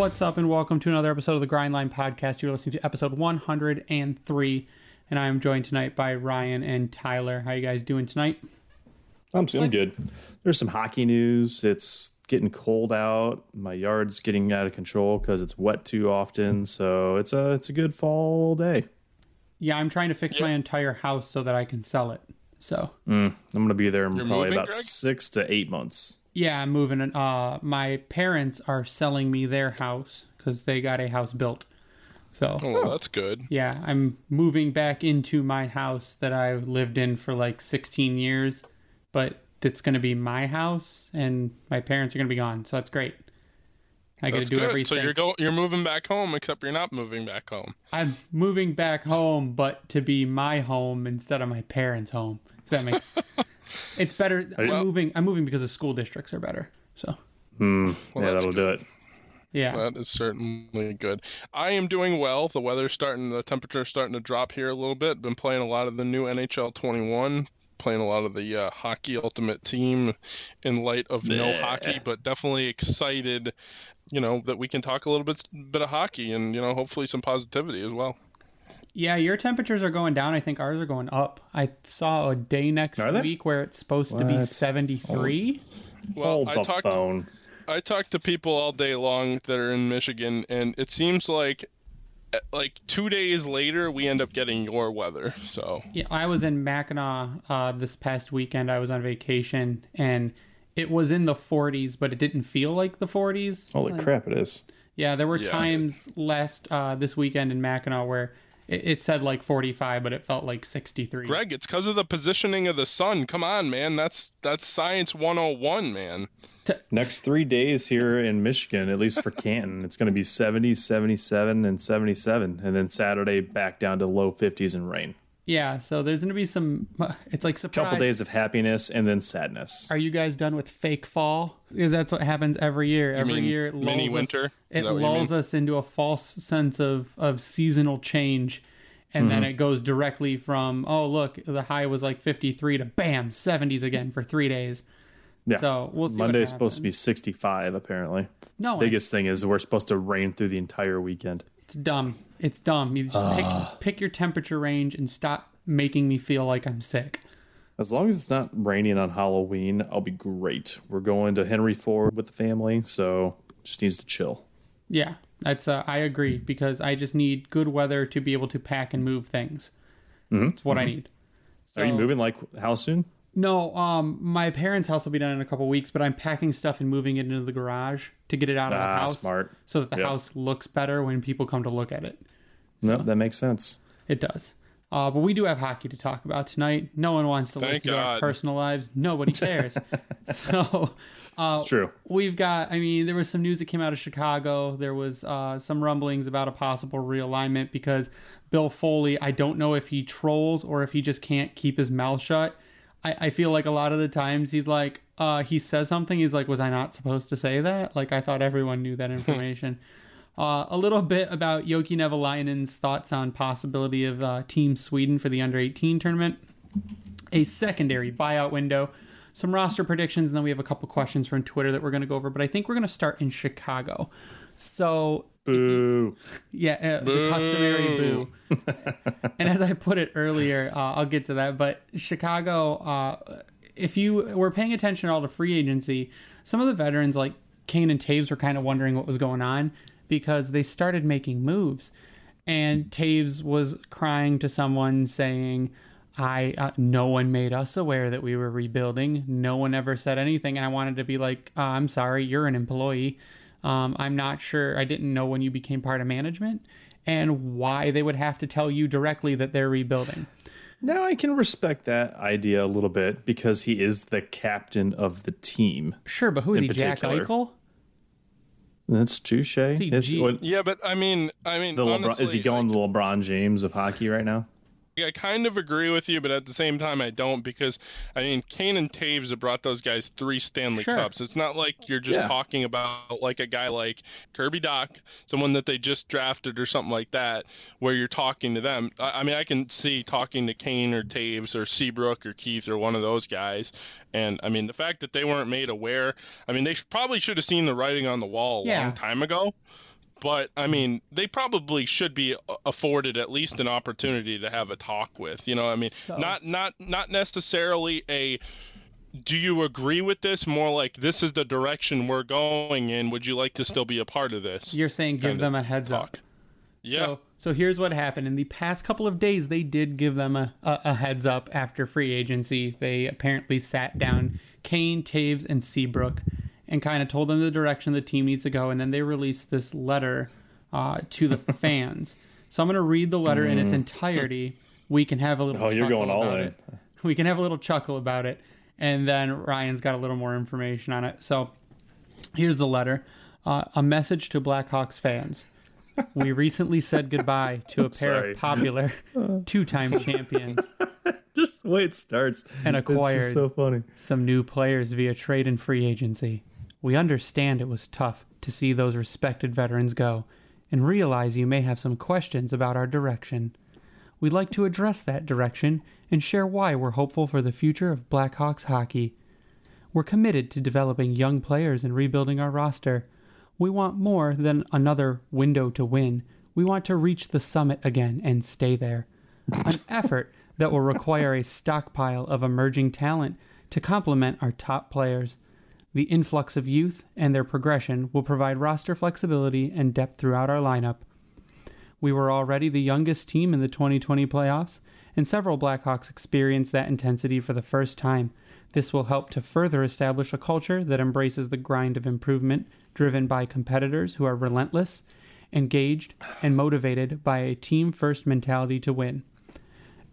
What's up, and welcome to another episode of the Grindline Podcast. You're listening to episode 103, and I am joined tonight by Ryan and Tyler. How you guys doing tonight? I'm, I'm good. There's some hockey news. It's getting cold out. My yard's getting out of control because it's wet too often. So it's a it's a good fall day. Yeah, I'm trying to fix my entire house so that I can sell it. So mm, I'm gonna be there in You're probably moving, about Greg? six to eight months. Yeah, I'm moving. and, Uh, my parents are selling me their house because they got a house built. So Oh, that's good. yeah, I'm moving back into my house that I lived in for like 16 years, but it's going to be my house, and my parents are going to be gone. So that's great. I got to do good. everything. So you're go you're moving back home, except you're not moving back home. I'm moving back home, but to be my home instead of my parents' home. If that makes it's better. I'm Well- moving. I'm moving because the school districts are better. So yeah, that'll do it. yeah, That is certainly good. I am doing well. The weather's starting, the temperature's starting to drop here a little bit. Been playing a lot of the new NHL 21, playing a lot of the uh, Hockey Ultimate Team in light of no hockey, but definitely excited, you know, that we can talk a little bit bit of hockey and you know hopefully some positivity as well. Yeah. Your temperatures are going down. I think ours are going up. I saw a day next Are they? week where it's supposed to be What? 73. Well, Hold I the talked phone. I talk to people all day long that are in Michigan, and it seems like eh, like two days later we end up getting your weather. So Yeah, I was in Mackinac uh, this past weekend. I was on vacation and it was in the 40s, but it didn't feel like the 40s. Holy crap! It is. Yeah, there were Yeah. times last uh, this weekend in Mackinac where it, it said like 45, but it felt like 63. Greg, it's because of the positioning of the sun. Come on, man. That's that's science 101, man. Next three days here in Michigan, at least for Canton, it's going to be 70, 77, and 77. And then Saturday back down to low 50s and rain. Yeah, so there's going to be some. It's like surprise. Couple days of happiness and then sadness. Are you guys done with fake fall? Because that's what happens every year. Every mean year it lulls mini us- winter? Is It that what you lulls us into a false sense of of seasonal change, and then Mm-hmm. it goes directly from oh look the high was like 53 to bam 70s again for three days. Yeah. So we'll see. what Monday's supposed to be happens. 65, apparently. no Biggest thing is we're supposed to rain through the entire weekend. It's dumb. It's dumb. You just pick ah. pick your temperature range and stop making me feel like I'm sick. As long as it's not raining on Halloween, I'll be great. We're going to Henry Ford with the family, so just needs to chill. Yeah, that's uh, I agree because I just need good weather to be able to pack and move things. Mm-hmm. That's what I mm-hmm. need. Are you moving like how soon? No, um, my parents' house will be done in a couple weeks, but I'm packing stuff and moving it into the garage to get it out of the Ah, house, smart. so that the Yep. house looks better when people come to look at it. No, that makes sense. It does. Uh, but we do have hockey to talk about tonight. No one wants to Thank listen to our personal lives. Nobody cares. so uh, It's true. we've got. I mean, there was some news that came out of Chicago. There was uh, some rumblings about a possible realignment because Bill Foley. I don't know if he trolls or if he just can't keep his mouth shut. I, I feel like a lot of the times he's like, uh, he says something. He's like, was I not supposed to say that? Like I thought everyone knew that information. Uh, a little bit about Jokke Nevalainen's thoughts on possibility of uh, Team Sweden for the under 18 tournament, a secondary buyout window, some roster predictions, and then we have a couple questions from Twitter that we're going to go over. But I think we're going to start in Chicago. So Boo. yeah, uh, the customary boo. and as I put it earlier, uh, I'll get to that. But Chicago, uh, if you were paying attention at all to free agency, some of the veterans like Kane and Toews were kind of wondering what was going on because they started making moves. And Toews was crying to someone saying, I uh, no one made us aware that we were rebuilding. No one ever said anything, and I wanted to be like, uh, I'm sorry, you're an employee. Um, I'm not sure. I didn't know when you became part of management and why they would have to tell you directly that they're rebuilding. Now I can respect that idea a little bit because he is the captain of the team. Sure, but who is In he? Jack particular. Eichel? That's touche. It's G- what- Yeah, but I mean, I mean, the LeBron, is he going the LeBron James of hockey right now? I kind of agree with you, but at the same time, I don't because I mean, Kane and Toews have brought those guys three Stanley Sure. Cups. It's not like you're just Yeah. talking about like a guy like Kirby Dach, someone that they just drafted or something like that, where you're talking to them. I, I mean, I can see talking to Kane or Toews or Seabrook or Keith or one of those guys, and I mean, the fact that they weren't made aware. I mean, they sh- probably should have seen the writing on the wall a Yeah. long time ago. But I mean, they probably should be afforded at least an opportunity to have a talk with. You know, I mean, So- not not not necessarily a. Do you agree with this? More like this is the direction we're going in. Would you like to still be a part of this? You're saying give them a heads up. Yeah. So, so here's what happened. In the past couple of days, they did give them a, a, a heads up after free agency. They apparently sat down Kane, Toews, and Seabrook and kind of told them the direction the team needs to go. And then they released this letter uh, to the fans. So I'm going to read the letter in its entirety. We can have a little. Mm. Oh, you're going all in. It. We can have a little chuckle about it, and then Ryan's got a little more information on it. So here's the letter: uh, a message to Blackhawks fans. We recently said goodbye to a pair sorry. of popular two-time champions Just the way it starts. And acquired. so funny. some new players via trade and free agency. We understand it was tough to see those respected veterans go and realize you may have some questions about our direction. We'd like to address that direction and share why we're hopeful for the future of Blackhawks hockey. We're committed to developing young players and rebuilding our roster. We want more than another window to win. We want to reach the summit again and stay there. An effort that will require a stockpile of emerging talent to complement our top players. The influx of youth and their progression will provide roster flexibility and depth throughout our lineup. We were already the youngest team in the 2020 playoffs, and several Blackhawks experienced that intensity for the first time. This will help to further establish a culture that embraces the grind of improvement, driven by competitors who are relentless, engaged, and motivated by a team first mentality to win.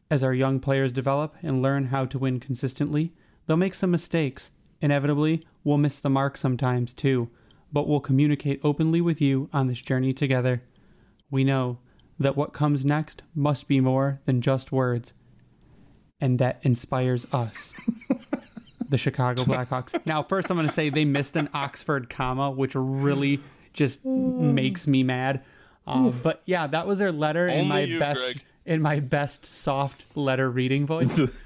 As our young players develop and learn how to win consistently, they'll make some mistakes. Inevitably, we'll miss the mark sometimes too, but we'll communicate openly with you on this journey together. We know that what comes next must be more than just words, and that inspires us. the Chicago Blackhawks. Now, first, I'm going to say they missed an Oxford comma, which really just makes me mad. Uh, but yeah, that was their letter Only my you, best Greg. In my best soft letter reading voice.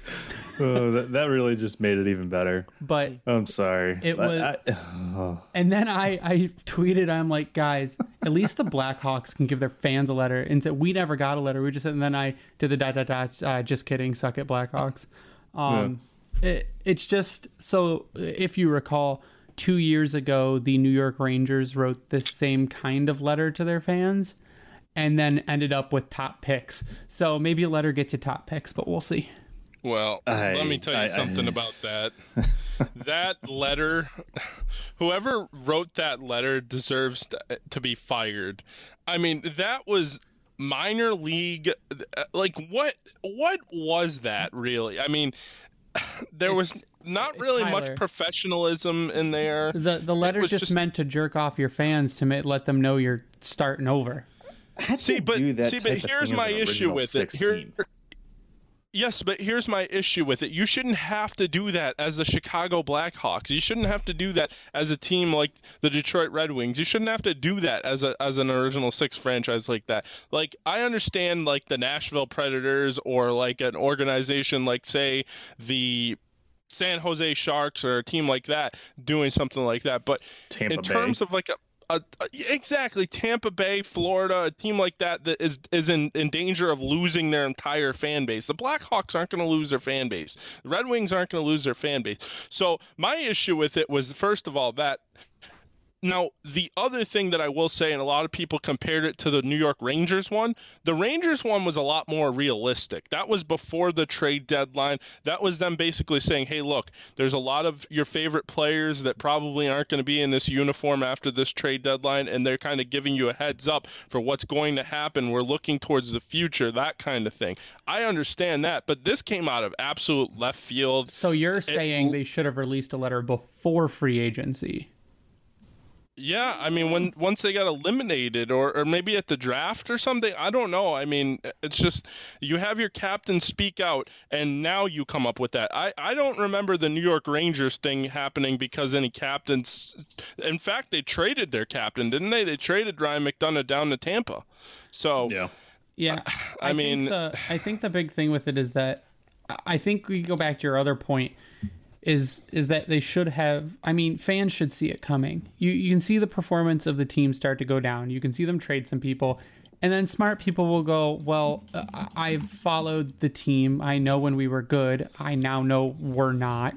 Oh, that, that really just made it even better. But I'm sorry. It was- I- and then I I tweeted, I'm like, guys, at least the Blackhawks can give their fans a letter. And said we never got a letter. We just and then I did the dot dot dots. Uh, just kidding. Suck it, Blackhawks. Um, it, it's just so if you recall, two years ago, the New York Rangers wrote this same kind of letter to their fans. And then ended up with top picks. So maybe a letter gets you top picks, but we'll see. Well, I- let me tell you I- I- something about that. that letter, whoever wrote that letter deserves to, to be fired. I mean, that was minor league. Uh, like, what? What was that really? I mean, there was not uh, really Tyler. much professionalism in there. The the letter's just, just- meant to jerk off your fans to ma- let them know you're starting over. How'd See, they but do that see, but type of here's thing my issue with six it. Here, yes, but here's my issue with it. You shouldn't have to do that as the Chicago Blackhawks. You shouldn't have to do that as a team like the Detroit Red Wings. You shouldn't have to do that as a as an original six franchise like that. Like I understand like the Nashville Predators or like an organization like say the San Jose Sharks or a team like that doing something like that. But Tampa in Bay. terms of like a, a, a- exactly Tampa Bay, Florida, a team like that that is is in, in danger of losing their entire fan base. The Blackhawks aren't going to lose their fan base. The Red Wings aren't going to lose their fan base. So my issue with it was first of all that now, the other thing that I will say, and a lot of people compared it to the New York Rangers one, the Rangers one was a lot more realistic. That was before the trade deadline. That was them basically saying, hey, look, there's a lot of your favorite players that probably aren't going to be in this uniform after this trade deadline, and they're kind of giving you a heads up for what's going to happen. We're looking towards the future, that kind of thing. I understand that, but this came out of absolute left field. So you're saying they should have released a letter before free agency? Yeah, I mean, when once they got eliminated, or or maybe at the draft or something, I don't know. I mean, uh, it's just you have your captain speak out, and now you come up with that. I I don't remember the New York Rangers thing happening because any captains. In fact, they traded their captain, didn't they? They traded Ryan McDonagh down to Tampa. So Yeah. Yeah, I think mean- the, I think the big thing with it is that I think we go back to your other point. Is is that they should have I mean fans should see it coming. You you can see the performance of the team start to go down. You can see them trade some people and then smart people will go, "Well, uh, I've followed the team. I know when we were good. I now know we're not."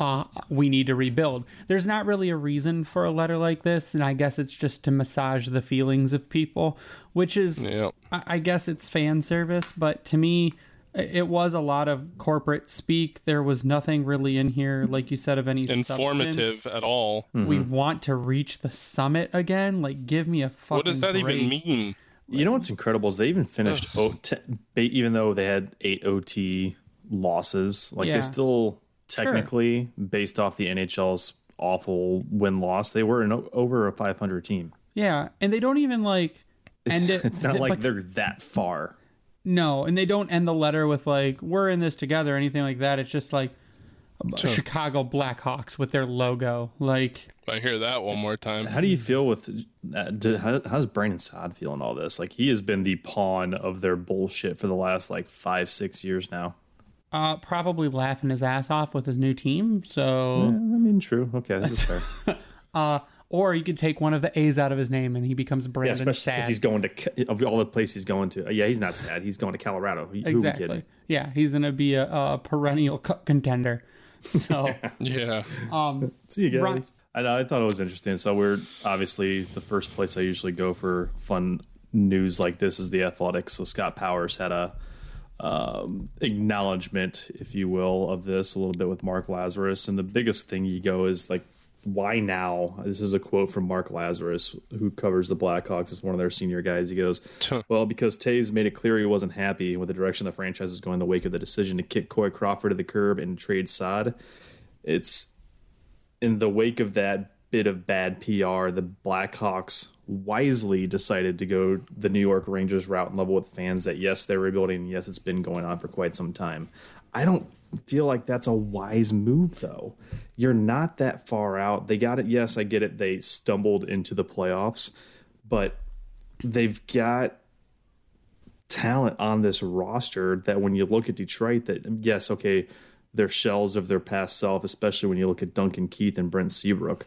Uh, we need to rebuild. There's not really a reason for a letter like this, and I guess it's just to massage the feelings of people, which is, Yeah. I, I guess it's fan service, but to me, it was a lot of corporate speak. There was nothing really in here, like you said, of any Informative substance. at all. We mm-hmm. want to reach the summit again. Like, give me a fucking. What does that break. even mean? You know what's incredible is they even finished, o- t- ba- even though they had eight OT losses, like Yeah. they still technically, based off the NHL's awful win loss, they were an o- over a 500 team. Yeah, and they don't even like end it. It's not but like they're that far. No, and they don't end the letter with like "we're in this together" or anything like that. It's just like Chicago Blackhawks with their logo. Like, I hear that one more time. How do you feel with? Uh, how, how does Brandon Saad feel in all this? Like he has been the pawn of their bullshit for the last like five, six years now. uh, probably laughing his ass off with his new team. So I mean, true. Okay, this is fair. uh, or you could take one of the A's out of his name and he becomes Brandon. Yeah, Brandon especially Sad. because he's going to of all the places he's going to. Yeah, he's not sad. He's going to Colorado. Who- Who we exactly. kidding? Yeah, he's gonna be a, a perennial cup contender. So, Yeah. um, See you guys. Right. I know. I thought it was interesting. So we're obviously the first place I usually go for fun news like this is the Athletics. So Scott Powers had a um, acknowledgement, if you will, of this a little bit with Mark Lazerus, and the biggest thing you go is like, why now? This is a quote from Mark Lazerus, who covers the Blackhawks as one of their senior guys. He goes, "Well, because Toews made it clear he wasn't happy with the direction the franchise was going in the wake of the decision to kick Corey Crawford to the curb and trade Saad." It's in the wake of that bit of bad PR, the Blackhawks wisely decided to go the New York Rangers route and level with fans that yes, they're rebuilding, yes, it's been going on for quite some time. I don't feel like that's a wise move though. You're not that far out. They got it. Yes, I get it. They stumbled into the playoffs, but they've got talent on this roster that when you look at Detroit, that yes, okay, they're shells of their past self, especially when you look at Duncan Keith and Brent Seabrook.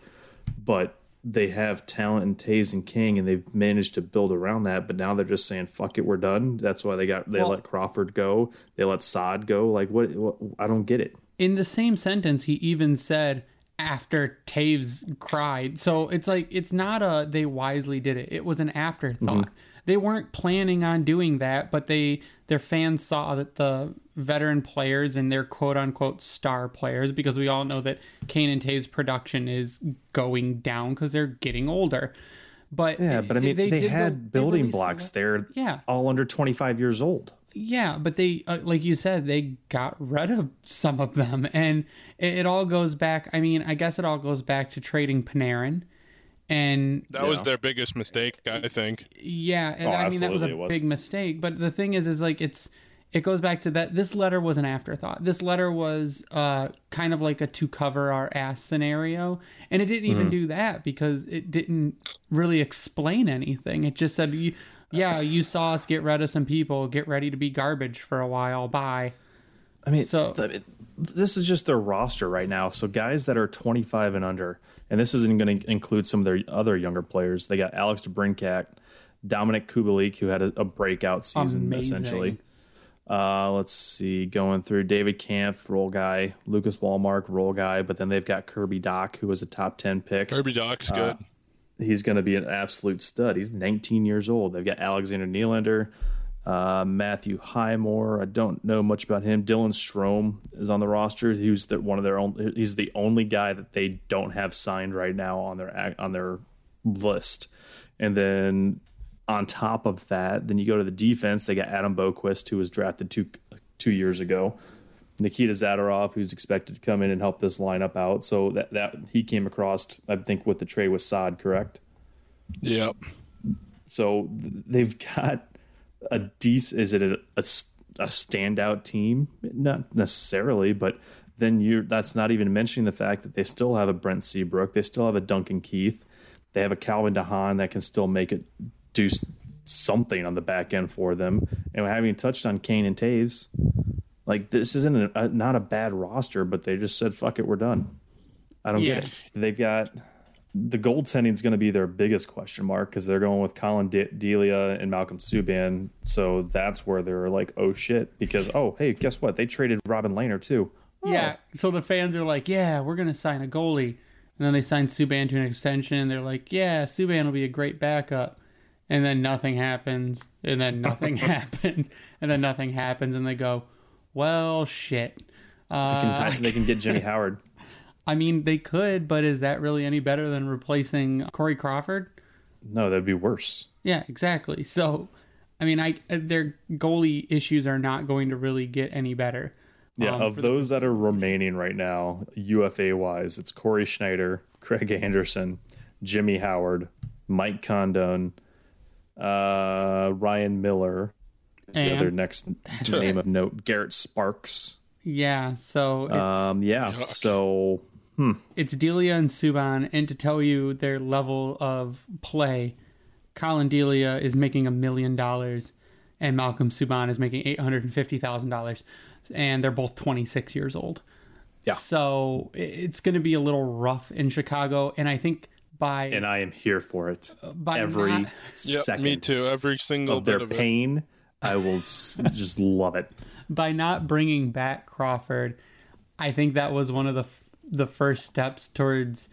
But they have talent in Toews and King, and they've managed to build around that. But now they're just saying, "Fuck it, we're done." That's why they got they Well- let Crawford go, they let Saad go. Like what, what? I don't get it. in the same sentence, he even said after Toews cried. So it's like it's not a they wisely did it. It was an afterthought. Mm-hmm. They weren't planning on doing that, but they their fans saw that the veteran players and their quote unquote star players, because we all know that Kane and Toews production is going down because they're getting older. But Yeah, but I mean, they, did the- had they building the- blocks there, Yeah. all under twenty five years old. Yeah, but they, uh, like you said, they got rid of some of them, and it, it all goes back. I mean, I guess it all goes back to trading Panarin, and That was their biggest mistake, I think. yeah, and Oh, I mean that was a was. big mistake. But the thing is, is like it's it goes back to that. This letter was an afterthought. This letter was uh kind of like a to cover our ass scenario, and it didn't Mm-hmm. even do that because it didn't really explain anything. It just said, you, "Yeah, you saw us get rid of some people. Get ready to be garbage for a while. Bye." I mean, So- th- this is just their roster right now. So guys that are 25 and under, and this isn't going to include some of their other younger players. They got Alex DeBrincat, Dominik Kubalik, who had a, a breakout season Amazing. essentially. Uh, let's see, going through David Kampf, role guy, Lucas Wallmark, role guy, but then they've got Kirby Dach, who was a top 10 pick. Kirby Dach's good. He's going to be an absolute stud. He's 19 years old. They've got Alexander Nylander, uh, Matthew Highmore. I don't know much about him. Dylan Strome is on the roster. He's the, one of their own. He's the only guy that they don't have signed right now on their on their list. And then on top of that, then you go to the defense. They got Adam Boqvist, who was drafted two two years ago. Nikita Zadorov, who's expected to come in and help this lineup out. So that that he came across, I think, with the trade with Saad, correct? Yep. So th- they've got a decent. Is it a a standout team? Not necessarily, but then you're. that's not even mentioning the fact that they still have a Brent Seabrook, they still have a Duncan Keith, they have a Calvin de Haan that can still make it do something on the back end for them. And even touched on Kane and Toews. Like this isn't a, a, not a bad roster, but they just said fuck it, we're done. I don't Yeah. get it. They've got the goaltending is going to be their biggest question mark because they're going with Collin De- Delia and Malcolm Subban. So that's where they're like, oh shit, because oh hey, guess what? They traded Robin Lehner too. Yeah. So the fans are like, yeah, we're going to sign a goalie. And then they sign Subban to an extension. And they're like, yeah, Subban will be a great backup. And then nothing happens. And then nothing happens. And then nothing happens. And they go, well, shit. They Uh, can, they can get Jimmy Howard. I mean, they could, but is that really any better than replacing Corey Crawford? No, that'd be worse. Yeah, exactly. So, I mean, I their goalie issues are not going to really get any better. Yeah, Um, of for the- those that are remaining right now, UFA wise, it's Cory Schneider, Craig Anderson, Jimmy Howard, Mike Condon, uh, Ryan Miller, is the other next name of note, Garrett Sparks. Yeah, so it's, Um, yeah, Yuck. so Hmm. it's Delia and Subban, and to tell you their level of play, Collin Delia is making a million dollars, and Malcolm Subban is making eight hundred and fifty thousand dollars, and they're both twenty six years old. Yeah. So it's going to be a little rough in Chicago, and I think by and I am here for it. Uh, by Every not- Yep, me too. Every single of their bit of it. pain, I will just love it. by not bringing back Crawford, I think that was one of the f- the first steps towards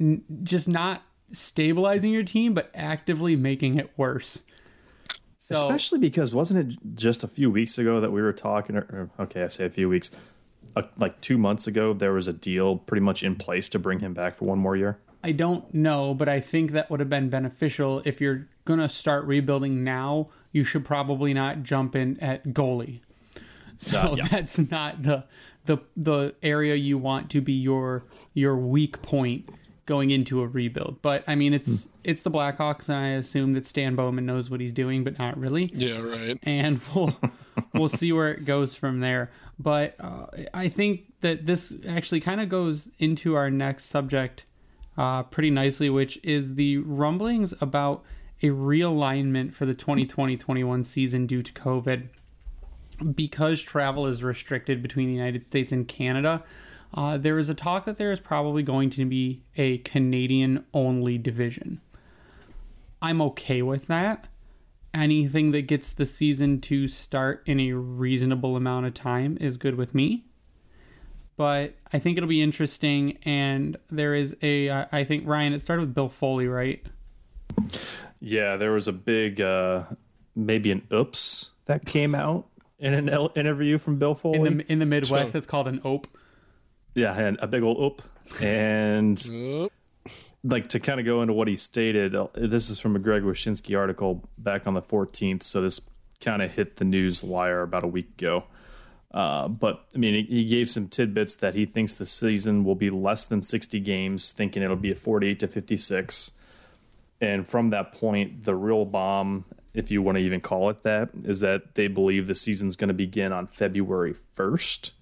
n- just not stabilizing your team, but actively making it worse. So Especially because wasn't it just a few weeks ago that we were talking? Or, okay, I say a few weeks, uh, like two months ago, there was a deal pretty much in place to bring him back for one more year. I don't know, but I think that would have been beneficial if you're gonna start rebuilding now. You should probably not jump in at goalie. So Uh, yeah. that's not the the the area you want to be your your weak point going into a rebuild. But I mean, it's Hmm. it's the Blackhawks, and I assume that Stan Bowman knows what he's doing, but not really. Yeah, right. And we'll we'll see where it goes from there. But uh, I think that this actually kind of goes into our next subject uh, pretty nicely, which is the rumblings about a realignment for the 2020-21 season due to COVID because travel is restricted between the United States and Canada, uh, there is a talk that there is probably going to be a Canadian only division. I'm okay with that. Anything that gets the season to start in a reasonable amount of time is good with me. But I think it'll be interesting. And there is a, I think, Ryan, it started with Bill Foley, right? Yeah, there was a big, uh, maybe an oops that came out in an el- interview from Bill Foley. In the, in the Midwest, it's called an OPE. yeah, and a big old oop. And like to kind of go into what he stated, uh, this is from a Greg Wyshynski article back on the 14th. So this kind of hit the news wire about a week ago. Uh, but I mean, he, he gave some tidbits that he thinks the season will be less than 60 games, thinking it'll be a 48 to 56. And from that point, the real bomb, if you want to even call it that, is that they believe the season's going to begin on February 1st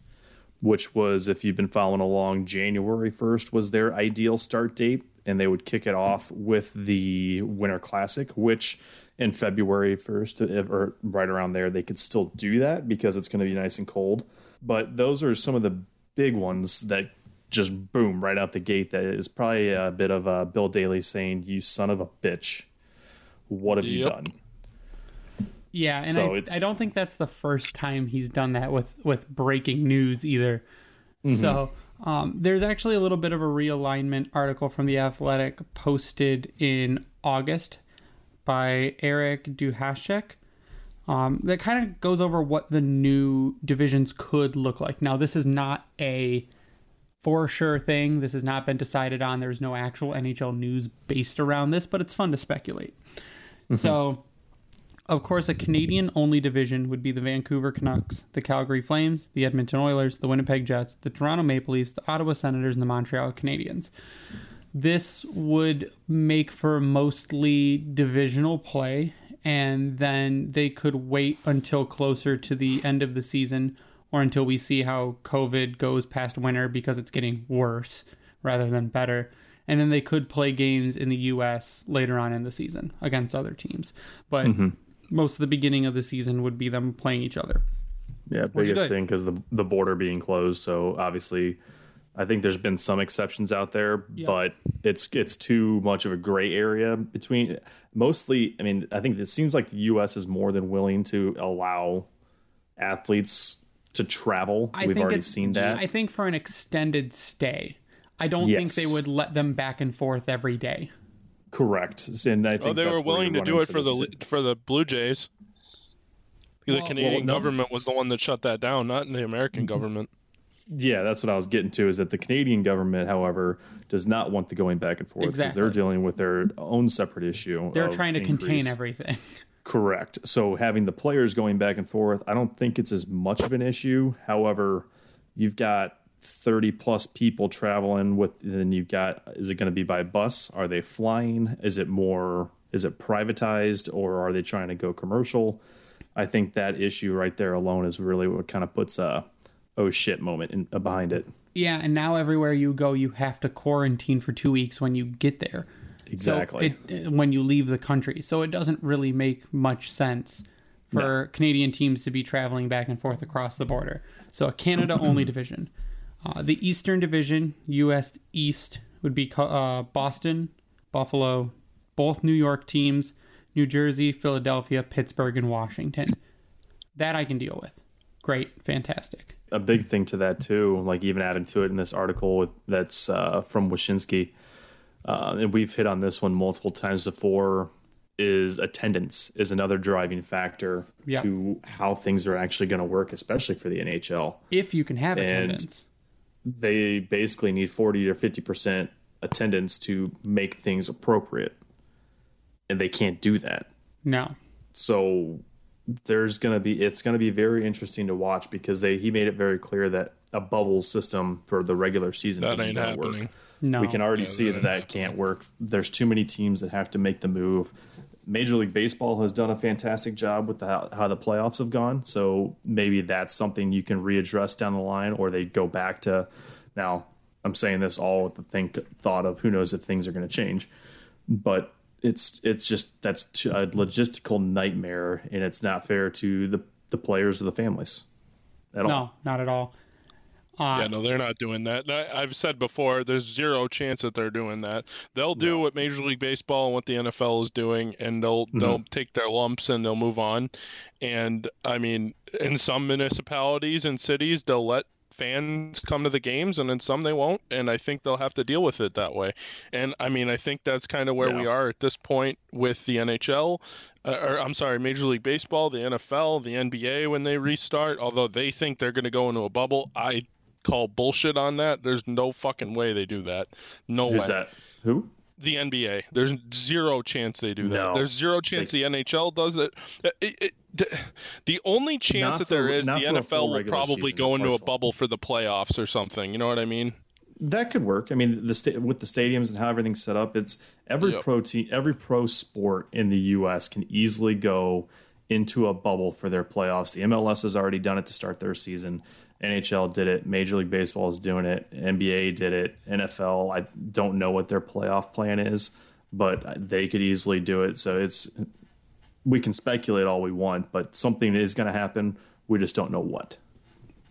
which was if you've been following along january 1st was their ideal start date and they would kick it off with the winter classic which in february 1st if- or right around there they could still do that because it's going to be nice and cold. But those are some of the big ones that just boom right out the gate that is probably a bit of a bill daly saying you son of a bitch. What have you done Yeah, and So I, I don't think that's the first time he's done that with with breaking news either. So um, there's actually a little bit of a realignment article from the Athletic posted in August by Eric Duhatschek. Um, that kind of goes over what the new divisions could look like. Now, this is not a for sure thing. This has not been decided on. There's no actual NHL news based around this, but it's fun to speculate. So, of course, a Canadian only division would be the Vancouver Canucks, the Calgary Flames, the Edmonton Oilers, the Winnipeg Jets, the Toronto Maple Leafs, the Ottawa Senators, and the Montreal Canadiens. This would make for mostly divisional play, and then they could wait until closer to the end of the season or until we see how COVID goes past winter because it's getting worse rather than better. And then they could play games in the US later on in the season against other teams. But mm-hmm. Most of the beginning of the season would be them playing each other. Yeah, biggest thing because the the border being closed. So obviously, I think there's been some exceptions out there, Yeah. but it's it's too much of a gray area between. Mostly, I mean, I think it seems like the U.S. is more than willing to allow athletes to travel. I We've already seen that. I think for an extended stay, I don't think they would let them back and forth every day. Correct. And I oh, think Oh, they were willing to do it for the this- for the Blue Jays. The Well- Canadian Well, no. government was the one that shut that down, not the American government. Yeah, that's what I was getting to. Is that the Canadian government, however, does not want the going back and forth because Exactly. they're dealing with their own separate issue. They're trying to contain everything. Correct. So having the players going back and forth, I don't think it's as much of an issue. However, you've got 30 plus people traveling with then you've got is it going to be by bus? Are they flying? Is it more is it privatized or are they trying to go commercial? I think that issue right there alone is really what kind of puts a oh shit moment in, uh, behind it. yeah, and now everywhere you go, you have to quarantine for two weeks when you get there. Exactly. So it, when you leave the country, so it doesn't really make much sense for Canadian teams to be traveling back and forth across the border. So a Canada only division. Uh, the Eastern Division, U.S. East, would be uh, Boston, Buffalo, both New York teams, New Jersey, Philadelphia, Pittsburgh, and Washington. That I can deal with. Great, fantastic. a big thing to that too, like even adding to it in this article with, that's uh, from Wyshynski, uh, and we've hit on this one multiple times before, is attendance is another driving factor Yeah. to how things are actually going to work, especially for the NHL. If you can have And- attendance. They basically need 40 or 50% attendance to make things appropriate, and they can't do that. No. so there's gonna be it's gonna be very interesting to watch because they he made it very clear that a bubble system for the regular season That isn't ain't gonna happening. work. No. We can already see that that can't work. There's too many teams that have to make the move. Major League Baseball has done a fantastic job with the, how, the playoffs have gone. So maybe that's something you can readdress down the line, or they go back to. Now, I'm saying this all with the think thought of who knows if things are going to change, but it's it's just that's a logistical nightmare, and it's not fair to the the players or the families at all. No, not at all. Uh, Yeah, no, they're not doing that. I- I've said before, there's zero chance that they're doing that. They'll do what Major League Baseball and what the NFL is doing, and they'll they'll take their lumps and they'll move on. And I mean, in some municipalities and cities, they'll let fans come to the games, and in some they won't. And I think they'll have to deal with it that way. And I mean, I think that's kind of where we are at this point with the NHL, uh, or I'm sorry, Major League Baseball, the NFL, the NBA when they restart. Although they think they're going to go into a bubble, I call bullshit on that. There's no fucking way they do that. No Who's way. that? Who? The NBA. There's zero chance they do that. No. There's zero chance the NHL does that. Uh, It, it, the- the only chance Not that for- there is, the for a full NFL will probably go into a bubble for the playoffs or something. You know what I mean? That could work. I mean, the sta- with the stadiums and how everything's set up, it's every Yep. pro team, every pro sport in the U.S. can easily go into a bubble for their playoffs. The MLS has already done it to start their season. NHL did it. Major League Baseball is doing it. NBA did it. NFL, I don't know what their playoff plan is, but they could easily do it. So it's we can speculate all we want, but something is going to happen. We just don't know what.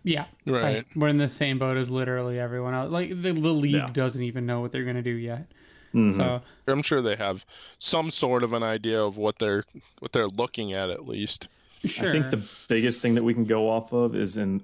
Yeah. Right. Like, we're in the same boat as literally everyone else. Like the, the league Yeah. doesn't even know what they're gonna do yet. Mm-hmm. So I'm sure they have some sort of an idea of what they're what they're looking at at least. sure. I think the biggest thing that we can go off of is in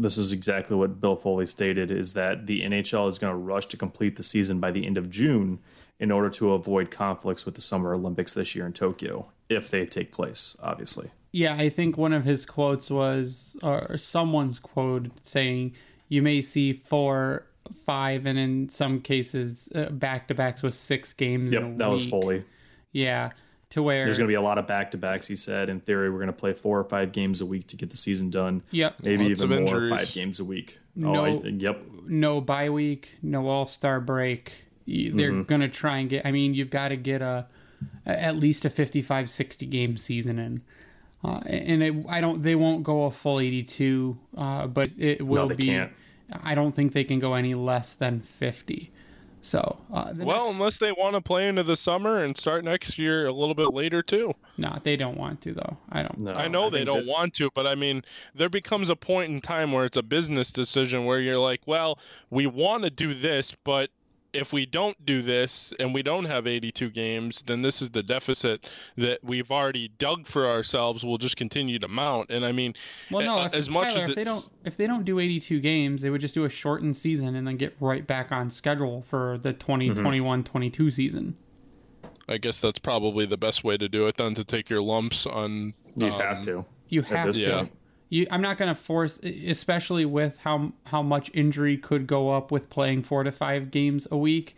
this is exactly what Bill Foley stated is that the NHL is going to rush to complete the season by the end of June in order to avoid conflicts with the Summer Olympics this year in Tokyo if they take place, obviously. yeah, I think one of his quotes was, or someone's quote saying, "You may see four, five, and in some cases uh, back to backs with six games." in a Yep, that was. Foley. Yeah, to where There's going to be a lot of back to backs, he said. In theory, we're going to play four or five games a week to get the season done. Yep. Maybe Lots even more, five games a week. No. Oh, I, yep. no bye week, no All Star break. They're Mm-hmm. gonna try and get. I mean, you've got to get a at least a 55, 60 game season in. Uh, and it, I don't. They won't go a full eighty-two, uh, but it will they be. can't. I don't think they can go any less than fifty. So, uh, the Well, next- unless they want to play into the summer and start next year a little bit later too. no, they don't want to though. I don't. No, I know they don't that- want to, but I mean, there becomes a point in time where it's a business decision where you're like, well, we want to do this, but if we don't do this and we don't have 82 games, then this is the deficit that we've already dug for ourselves. We'll just continue to mount. And I mean, Well, no. uh, If, as much as if they don't, if they don't do 82 games, they would just do a shortened season and then get right back on schedule for the 2021-22 season. I guess that's probably the best way to do it than to take your lumps on. You um, have to. You have to. Yeah. Point. You, I'm not going to force, especially with how how much injury could go up with playing four to five games a week.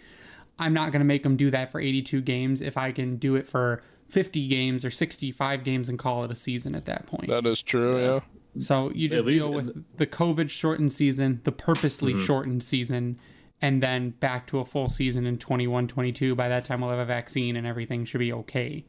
I'm not going to make them do that for 82 games if I can do it for 50 games or 65 games and call it a season at that point. That is true, yeah. So you just deal in with the COVID shortened season, the purposely Mm-hmm. shortened season, and then back to a full season in 21 22. By that time, we'll have a vaccine and everything should be okay,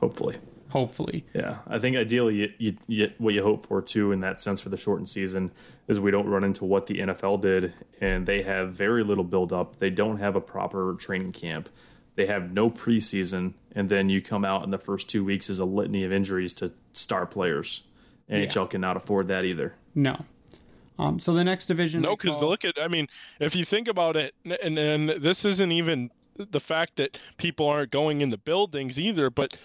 Hopefully. Hopefully. Yeah, I think ideally, you, you, you, what you hope for too, in that sense, for the shortened season, is we don't run into what the NFL did, and they have very little build up. They don't have a proper training camp. They have no preseason, and then you come out in the first two weeks as a litany of injuries to star players. NHL cannot afford that either. No. Um, so the next division. No, because call- look at, I mean, if you think about it, and, and this isn't even the fact that people aren't going in the buildings either, but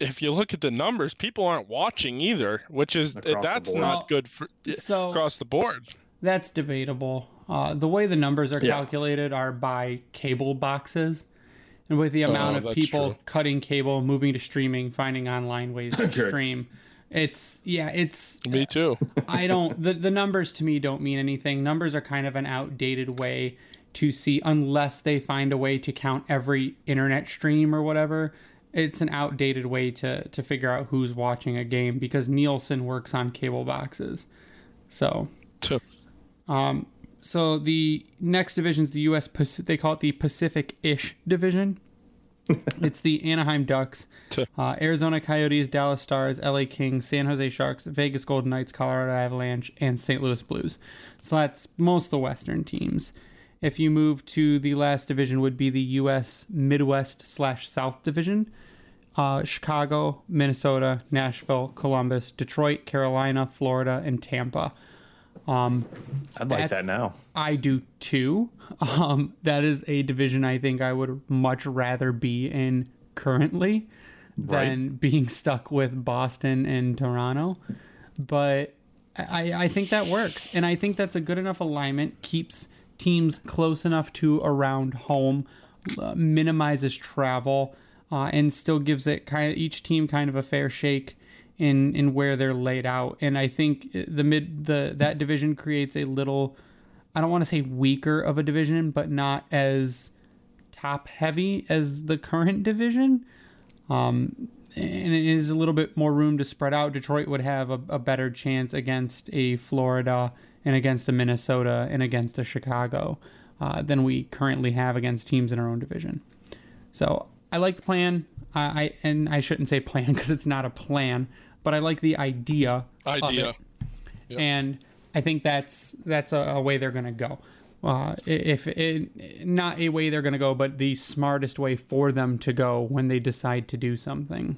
if you look at the numbers, people aren't watching either, which is Across that's not good for so- across the board. That's debatable. Uh, the way the numbers are Yeah. calculated are by cable boxes. And with the amount of people true. cutting cable, moving to streaming, finding online ways to Correct. stream, it's, yeah, it's, Me too. I don't, the, the numbers to me don't mean anything. Numbers are kind of an outdated way to see, unless they find a way to count every internet stream or whatever. It's an outdated way to, to figure out who's watching a game because Nielsen works on cable boxes. So, Too. so the next division is the U.S. They call it the Pacific-ish division. it's the Anaheim Ducks, uh, Arizona Coyotes, Dallas Stars, L.A. Kings, San Jose Sharks, Vegas Golden Knights, Colorado Avalanche, and St. Louis Blues. So that's most of the Western teams. If you move to the last division, would be the U.S. Midwest slash South division. Uh, Chicago, Minnesota, Nashville, Columbus, Detroit, Carolina, Florida, and Tampa. I'd like that now. I do too. Um, that is a division I think I would much rather be in currently than being stuck with Boston and Toronto. But I, I think that works. And I think that's a good enough alignment, keeps teams close enough to around home, uh, minimizes travel, uh, and still gives it kind of each team kind of a fair shake in in where they're laid out. And I think the mid the that division creates a little I don't want to say weaker of a division, but not as top heavy as the current division. Um, and it is a little bit more room to spread out. Detroit would have a, a better chance against a Florida and against a Minnesota and against a Chicago uh, than we currently have against teams in our own division. So I like the plan. I, I and I shouldn't say plan because it's not a plan, but I like the idea. of Idea. it. And I think that's that's a, a way they're going to go. Uh, if it, not a way they're going to go, but the smartest way for them to go when they decide to do something.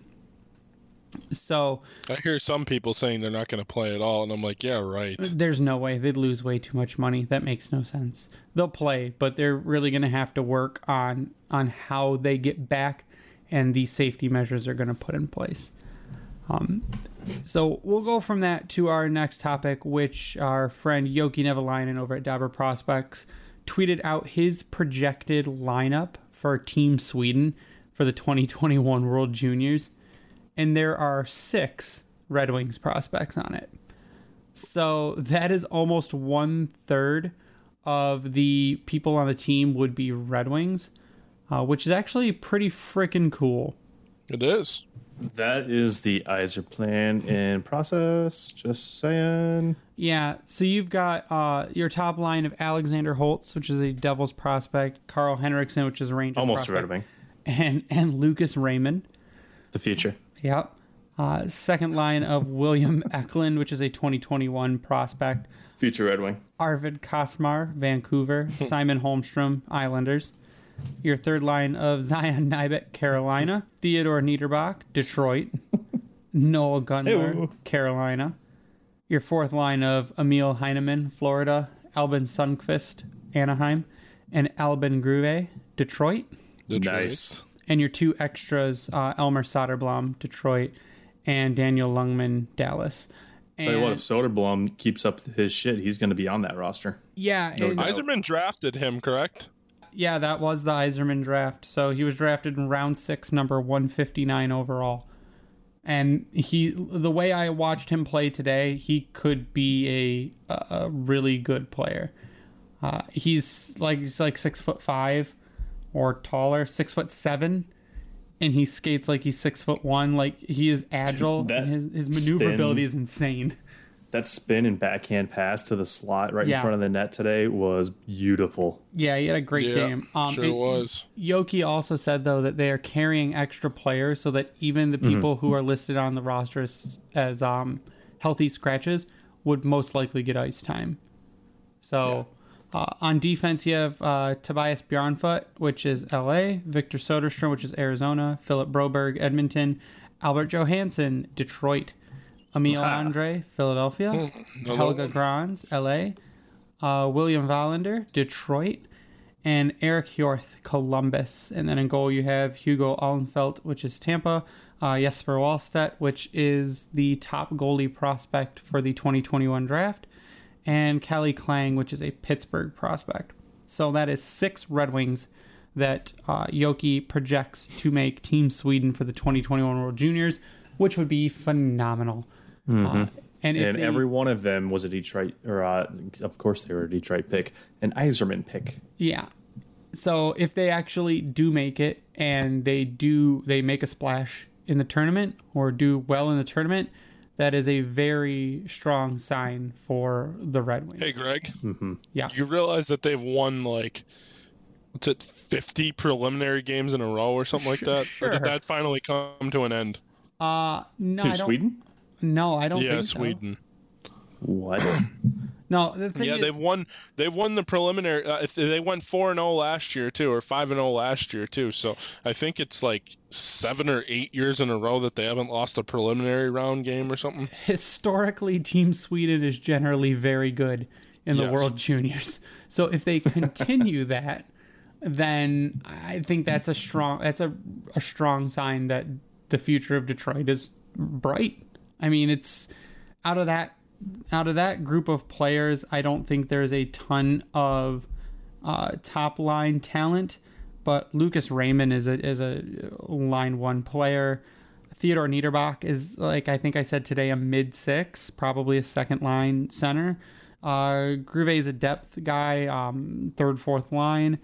So I hear some people saying they're not going to play at all, and I'm like, yeah, right. there's no way they'd lose way too much money. That makes no sense. They'll play, but they're really going to have to work on on how they get back and the safety measures they're going to put in place. Um, so we'll go from that to our next topic, which our friend Jokke Nevalainen over at Dobber Prospects tweeted out his projected lineup for Team Sweden for the 2021 World Juniors, and there are six Red Wings prospects on it. So that is almost one third of the people on the team would be Red Wings, uh, which is actually pretty freaking cool. It is. That is the Yzerplan in process. Just saying. Yeah, so you've got uh, your top line of Alexander Holtz, which is a Devils prospect, Karl Henriksson, which is a Rangers Almost a Red Wing. and and Lucas Raymond. The future. Yep. Uh, second line of William Eklund, which is a 2021 prospect. Future Red Wing. Arvid Costmar, Vancouver. Simon Holmstrom, Islanders. Your third line of Zion Nybeck, Carolina. Theodor Niederbach, Detroit. Noel Gunler, Ew. Carolina. Your fourth line of Emil Heineman, Florida. Albin Sundqvist, Anaheim. And Albin Grewe, Detroit. Detroit. Nice. And your two extras, uh, Elmer Soderblom, Detroit. And Daniel Ljungman, Dallas. And, Tell you what, if Soderblom keeps up his shit, he's going to be on that roster. yeah, and, doubt. Yzerman drafted him, correct? yeah, that was the Yzerman draft. So he was drafted in round six, number 159 overall. And he, the way I watched him play today, he could be a a really good player. Uh, he's like he's like six foot five, or taller, six foot seven, and he skates like he's six foot one. Like he is agile, that and his, his spin- maneuverability is insane. That spin and backhand pass to the slot right Yeah. in front of the net today was beautiful. Yeah, he had a great Yeah, game. Um, sure and was. Jokke also said though that they are carrying extra players so that even the people who are listed on the roster as, as um, healthy scratches would most likely get ice time. So uh, on defense, you have uh, Tobias Bjornfot, which is LA, Victor Soderstrom, which is Arizona, Philip Broberg, Edmonton, Albert Johansson, Detroit, Emil Andrae, Philadelphia, Helge Grans, LA, uh, William Wallinder, Detroit, and Eric Hjorth, Columbus. And then in goal, you have Hugo Alnefelt, which is Tampa, uh, Jesper Wallstedt, which is the top goalie prospect for the 2021 draft, and Callie Klang, which is a Pittsburgh prospect. So that is six Red Wings that uh, Jokke projects to make Team Sweden for the 2021 World Juniors, which would be phenomenal. Uh, and if and they- every one of them was a Detroit, or uh, of course they were a Detroit pick, an Yzerman pick. Yeah. So if they actually do make it and they do they make a splash in the tournament or do well in the tournament, that is a very strong sign for the Red Wings. Hey, Greg. Mm-hmm. Yeah. You realize that they've won like what's it, fifty preliminary games in a row or something like that? Or did that finally come to an end? Uh no, I In don't, Sweden? No, I don't yeah, think so. Sweden. What? No, the thing Yeah, is, they've won. They've won the preliminary. Uh, they went four and zero last year too, or five and zero last year too. So I think it's like seven or eight years in a row that they haven't lost a preliminary round game or something. historically Team Sweden is generally very good in the Yes. World Juniors. So if they continue that, then I think that's a strong that's a, a strong sign that the future of Detroit is bright. I mean, it's out of that out of that group of players, I don't think there's a ton of uh, top line talent, but Lucas Raymond is a is a line one player. Theodor Niederbach is like I think I said today a mid six, probably a second line center. Uh, Grewe is a depth guy, um, third fourth line.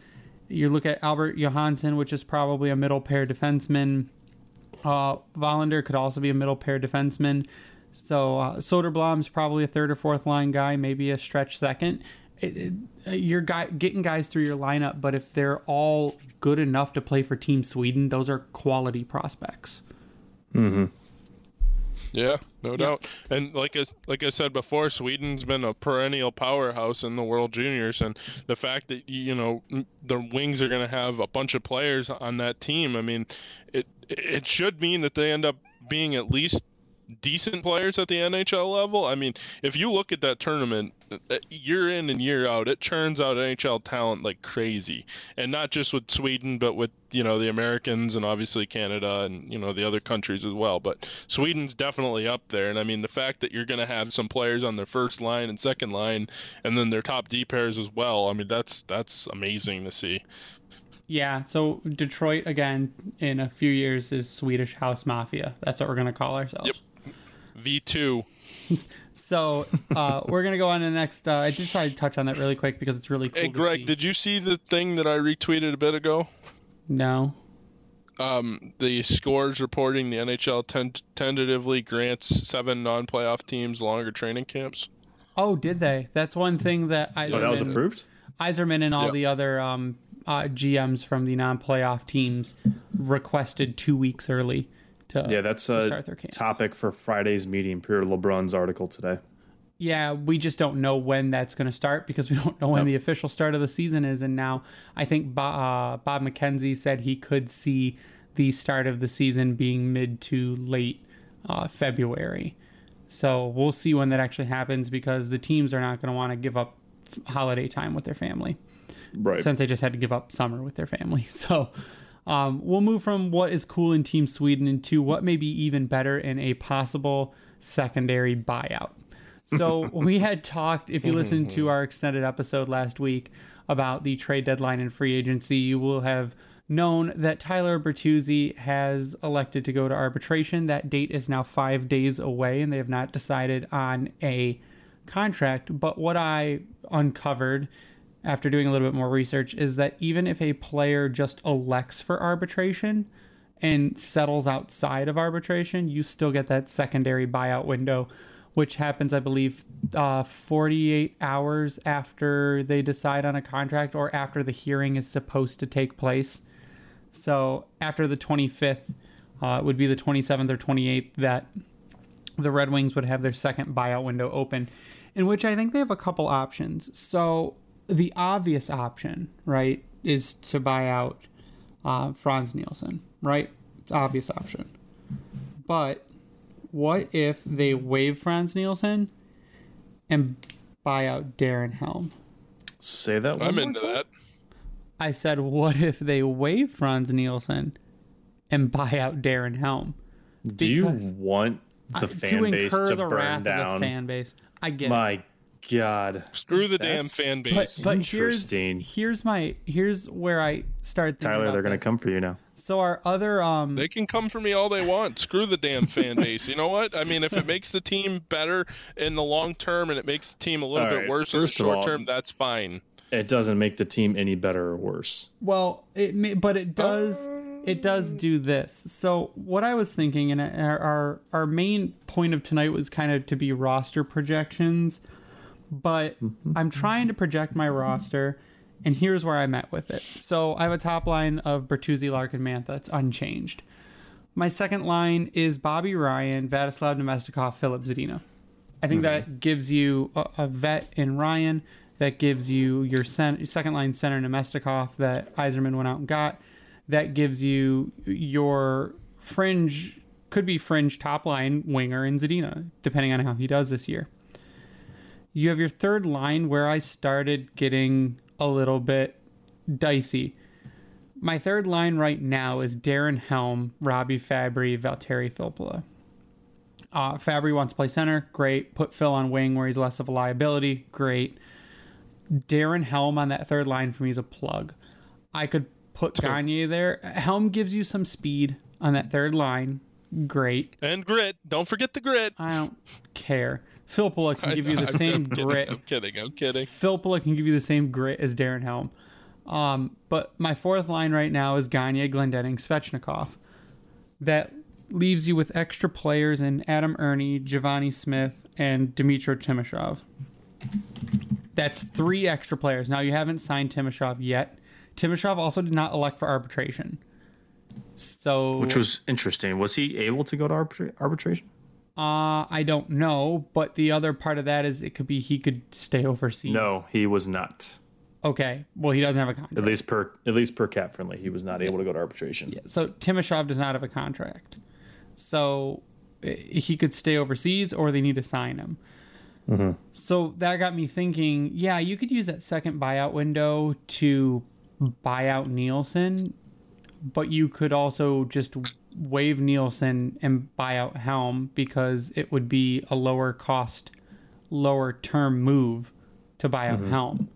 You look at Albert Johansson, which is probably a middle pair defenseman. Uh, Wallinder could also be a middle pair defenseman. So uh, Soderblom's probably a third or fourth line guy, maybe a stretch second. It, it, uh, you're guy, getting guys through your lineup, but if they're all good enough to play for Team Sweden, those are quality prospects. Mm-hmm. Yeah, no doubt. And like I, like I said before, Sweden's been a perennial powerhouse in the World Juniors, and the fact that you know the Wings are going to have a bunch of players on that team, I mean, it it should mean that they end up being at least decent players at the NHL level. I mean, if you look at that tournament uh, year in and year out, it churns out NHL talent like crazy, and not just with Sweden, but with you know the Americans and obviously Canada and you know the other countries as well. But Sweden's definitely up there, and I mean the fact that you're going to have some players on their first line and second line, and then their top D pairs as well. I mean that's that's amazing to see. Yeah, so Detroit again in a few years is Swedish House Mafia. That's what we're gonna call ourselves. Yep. V two. So uh, we're gonna go on to the next. Uh, I just decided to touch on that really quick because it's really cool. Hey to Greg, see. did you see the thing that I retweeted a bit ago? no. um, the scores reporting the NHL ten- tentatively grants seven non-playoff teams longer training camps. Oh, did they? That's one thing that I. Oh, that was approved? Yzerman and all Yeah. the other um, uh, GMs from the non-playoff teams requested two weeks early to Yeah, that's to a start their camp. topic for Friday's meeting per LeBrun's article today. yeah, we just don't know when that's going to start because we don't know when the official start of the season is. And now I think Bob, uh, Bob McKenzie said he could see the start of the season being mid to late uh, February. So we'll see when that actually happens because the teams are not going to want to give up holiday time with their family Right. since they just had to give up summer with their family. So um, we'll move from what is cool in Team Sweden into what may be even better in a possible secondary buyout. So we had talked, if you listened to our extended episode last week about the trade deadline and free agency, you will have known that Tyler Bertuzzi has elected to go to arbitration. That date is now five days away, and they have not decided on a contract. But what I uncovered after doing a little bit more research is that even if a player just elects for arbitration and settles outside of arbitration, you still get that secondary buyout window, which happens, I believe, uh, 48 hours after they decide on a contract or after the hearing is supposed to take place. So after the 25th, uh, it would be the 27th or 28th that the Red Wings would have their second buyout window open, in which I think they have a couple options. So the obvious option, right, is to buy out uh, Frans Nielsen, right? Obvious option. But what if they waive Frans Nielsen and buy out Darren Helm? Say that one I'm into time. that. I said, what if they waive Frans Nielsen and buy out Darren Helm? Do you want the fan to base incur to the burn wrath down? of the fan base. I get it. My God. Screw the damn That's- fan base. but here's Interesting. here's my here's where I start thinking Tyler, about they're going to this. come for you now. So our other um They can come for me all they want. Screw the damn fan base. You know what? I mean, if it makes the team better in the long term and it makes the team a little All bit right, worse in the short all- term, that's fine. It doesn't make the team any better or worse. well it may, but it does it does do this. So what I was thinking and our, our our main point of tonight was kind of to be roster projections, but I'm trying to project my roster and here's where I'm at with it. So I have a top line of Bertuzzi, Larkin, Mantha. It's unchanged. My second line is Bobby Ryan, Vladislav Namestnikov, Filip Zadina. I think that mm-hmm. gives you a, a vet in Ryan. That gives you your second line center Namestnikov that Yzerman went out and got. That gives you your fringe, could be fringe top line winger in Zadina, depending on how he does this year. You have your third line where I started getting a little bit dicey. My third line right now is Darren Helm, Robbie Fabbri, Valtteri Filppula. Uh, Fabbri wants to play center. Great. Put Phil on wing where he's less of a liability. Great. Darren Helm on that third line for me is a plug. I could put Gagne there. Helm gives you some speed on that third line. Great. And grit. Don't forget the grit. I don't care. Filppula can give you the I'm- same I'm kidding, grit. I'm kidding. I'm kidding. Filppula can give you the same grit as Darren Helm. Um, but my fourth line right now is Gagne, Glendening, Svechnikov. That leaves you with extra players in Adam Erne, Givani Smith, and Dmytro Timashov. That's three extra players. Now you haven't signed Timashov yet. Timashov also did not elect for arbitration. So Which was interesting. Was he able to go to arbitra- arbitration? Uh, I don't know, but the other part of that is it could be he could stay overseas. No, he was not. Okay. Well, he doesn't have a contract. At least per at least per CapFriendly, he was not able to go to arbitration. Yeah. So Timashov does not have a contract. So eh, he could stay overseas or they need to sign him. So that got me thinking, yeah, you could use that second buyout window to buy out Nielsen, but you could also just waive Nielsen and buy out Helm because it would be a lower cost, lower term move to buy out mm-hmm. Helm.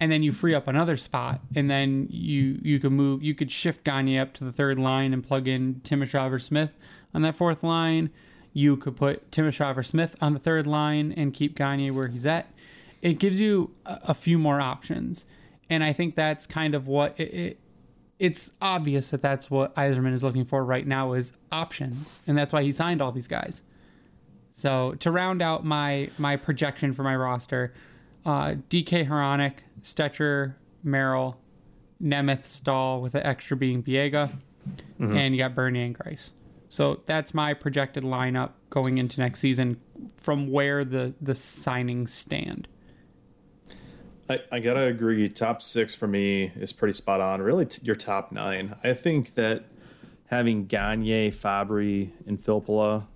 And then you free up another spot, and then you you could move, you could shift Gagne up to the third line and plug in Timashov or Smith on that fourth line. You could put Timashov or Smith on the third line and keep Gagne where he's at. It gives you a, a few more options, and I think that's kind of what it, it. It's obvious that that's what Yzerman is looking for right now is options, and that's why he signed all these guys. So to round out my my projection for my roster, uh, DK Hronek, Stecher, Merrill, Nemeth, Staal, with the extra being Biega, and you got Bernier and Greiss. So that's my projected lineup going into next season from where the the signings stand. I, I gotta agree. Top six for me is pretty spot on. Really, t- your top nine. I think that having Gagne, Fabbri, and Filppula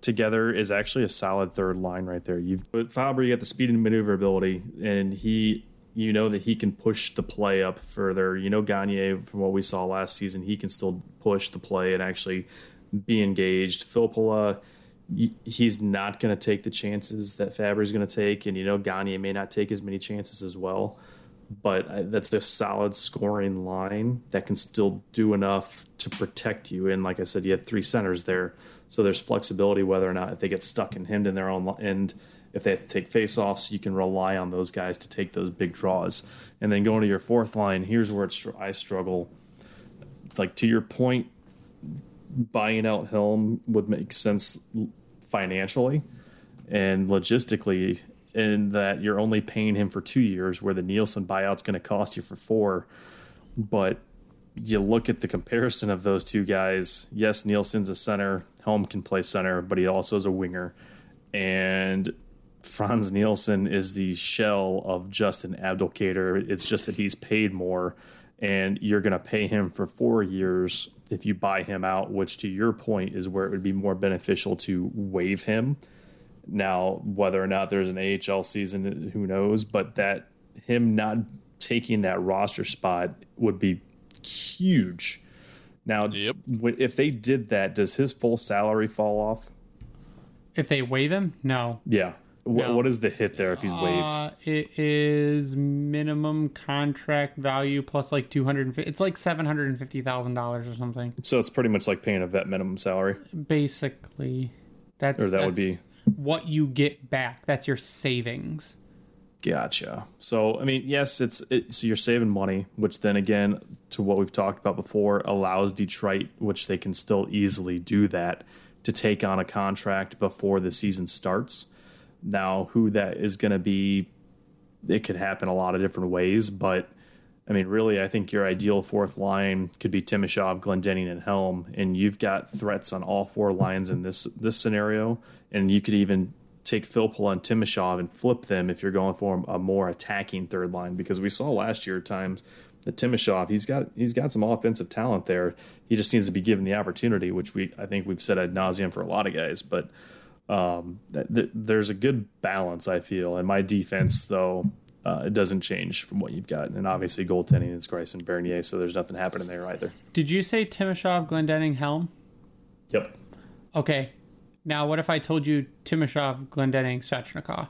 together is actually a solid third line right there. You've with Fabbri got the speed and maneuverability, and he, you know that he can push the play up further. You know Gagne from what we saw last season, he can still push the play and actually be engaged. Filppula he's not going to take the chances that Fabbri's going to take, and you know Gagne may not take as many chances as well. But uh, that's a solid scoring line that can still do enough to protect you. And like I said, you have three centers there, so there's flexibility whether or not they get stuck and hemmed in their own end. If they have to take faceoffs, you can rely on those guys to take those big draws. And then going to your fourth line, here's where I struggle. It's like to your point, buying out Helm would make sense financially and logistically in that you're only paying him for two years where the Nielsen buyout's going to cost you for four. But you look at the comparison of those two guys. Yes, Nielsen's a center. Helm can play center, but he also is a winger. And Frans Nielsen is the shell of Justin Abdelkader. It's just that he's paid more and you're going to pay him for four years if you buy him out, which to your point is where it would be more beneficial to waive him. Now, whether or not there's an AHL season, who knows? But that him not taking that roster spot would be huge. Now, yep. if they did that, does his full salary fall off? If they waive him, no. Yeah. No. What is the hit there if he's waived? Uh, it is minimum contract value plus like two hundred. It's like seven hundred and fifty thousand dollars or something. So it's pretty much like paying a vet minimum salary. Basically, that's or that that's would be what you get back. That's your savings. Gotcha. So I mean, yes, it's it, so you're saving money, which then again, to what we've talked about before, allows Detroit, which they can still easily do that, to take on a contract before the season starts now, who that is going to be, it could happen a lot of different ways. But I mean, really, I think your ideal fourth line could be Timashov, Glendening, and Helm, and you've got threats on all four lines in this this scenario. And you could even take Filppula and Timashov and flip them if you're going for a more attacking third line, because we saw last year at times that Timashov he's got he's got some offensive talent there. He just needs to be given the opportunity, which we I think we've said ad nauseum for a lot of guys, but um, th- th- there's a good balance, I feel. And my defense, though, uh, it doesn't change from what you've got. And obviously, goaltending is Greiss and Bernier, so there's nothing happening there either. Did you say Timashov, Glendening, Helm? Yep. Okay. Now, what if I told you Timashov, Glendening, Svechnikov?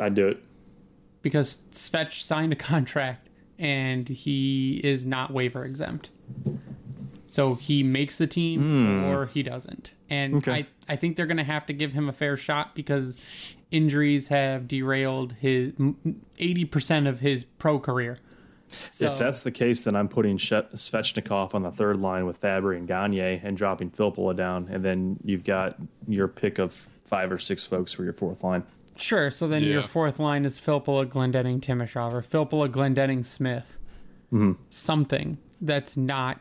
I'd do it. Because Svech signed a contract and he is not waiver exempt. So he makes the team mm. or he doesn't. And okay. I, I think they're going to have to give him a fair shot because injuries have derailed his 80% of his pro career. So, if that's the case, then I'm putting Svechnikov on the third line with Fabbri and Gagne and dropping Filppula down. And then you've got your pick of five or six folks for your fourth line. Sure. So then yeah. your fourth line is Filppula, Glendening, Timashov, or Filppula, Glendening, Smith. Mm-hmm. Something that's not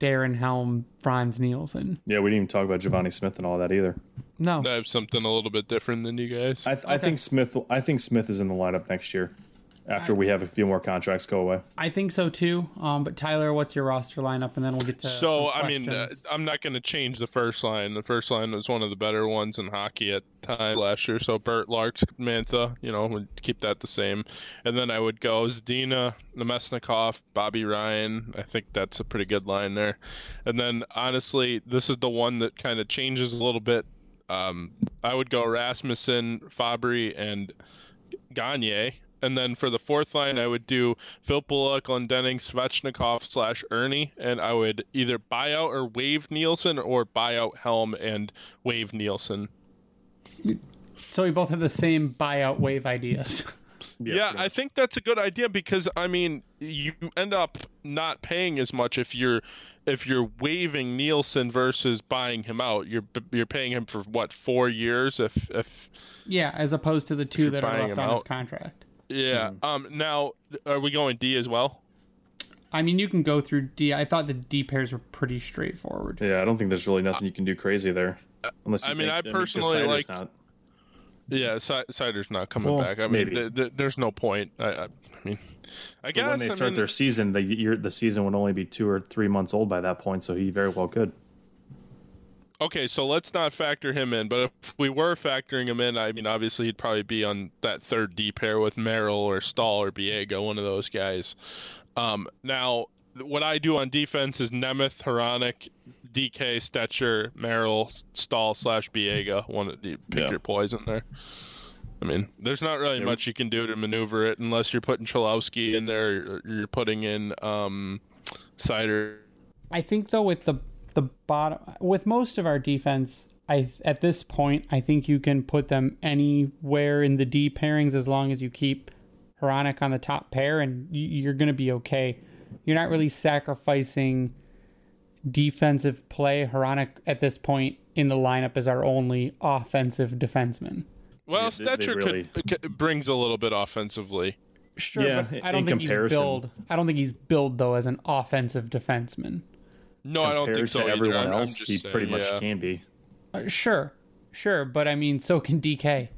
Darren Helm, Frans Nielsen. Yeah, we didn't even talk about Givani Smith and all that either. No, I have something a little bit different than you guys. I, th- okay. I think Smith. I think Smith is in the lineup next year after we have a few more contracts go away. I think so too. Um, but Tyler, what's your roster lineup, and then we'll get to. So I mean, uh, I'm not going to change the first line. The first line was one of the better ones in hockey at time last year. So Bert Larks, Mantha, you know, would keep that the same, and then I would go Zdina, Namestnikov, Bobby Ryan. I think that's a pretty good line there. And then honestly, this is the one that kind of changes a little bit. Um, I would go Rasmussen, Fabbri, and Gagne and then for the fourth line, I would do Filppula, Glendening, Svechnikov slash Erne, and I would either buy out or waive Nielsen or buy out Helm and waive Nielsen. So we both have the same buyout wave ideas. yeah, yeah, I think that's a good idea because I mean, you end up not paying as much if you're if you're waiving Nielsen versus buying him out. You're you're paying him for what four years if if yeah, as opposed to the two that are left on out. his contract. Yeah. Mm. Um. Now, are we going D as well? I mean, you can go through D. I thought the D pairs were pretty straightforward. Yeah, I don't think there's really nothing you can do crazy there. Unless you I mean, think- I 'cause personally Seider's like- not- Yeah, Si- Seider's not coming Well, back. I mean, th- th- there's no point. I, I, I mean, I But guess when they I start mean, their season, the year the season would only be two or three months old by that point, so he very well could. Okay, so let's not factor him in. But if we were factoring him in, I mean, obviously he'd probably be on that third D pair with Merrill or Staal or Biega, one of those guys. Um, now, what I do on defense is Nemeth, Hronek, DK, Stecher, Merrill, Staal slash Biega. One of the pick Yeah. your poison there. I mean, there's not really much you can do to maneuver it unless you're putting Cholowski in there. Or you're putting in um, Seider. I think though with the the bottom with most of our defense, I at this point I think you can put them anywhere in the D pairings as long as you keep Hronek on the top pair, and you're going to be okay. You're not really sacrificing defensive play. Hronek at this point in the lineup is our only offensive defenseman. Well, Yeah, they- they Stecher really- could, brings a little bit offensively. Sure, Yeah, but I don't think comparison. he's billed. I don't think he's billed though as an offensive defenseman. No, I don't Compared think so to either. everyone I'm- I'm else, he saying, pretty much yeah. can be. Uh, sure, sure, but I mean, so can DK,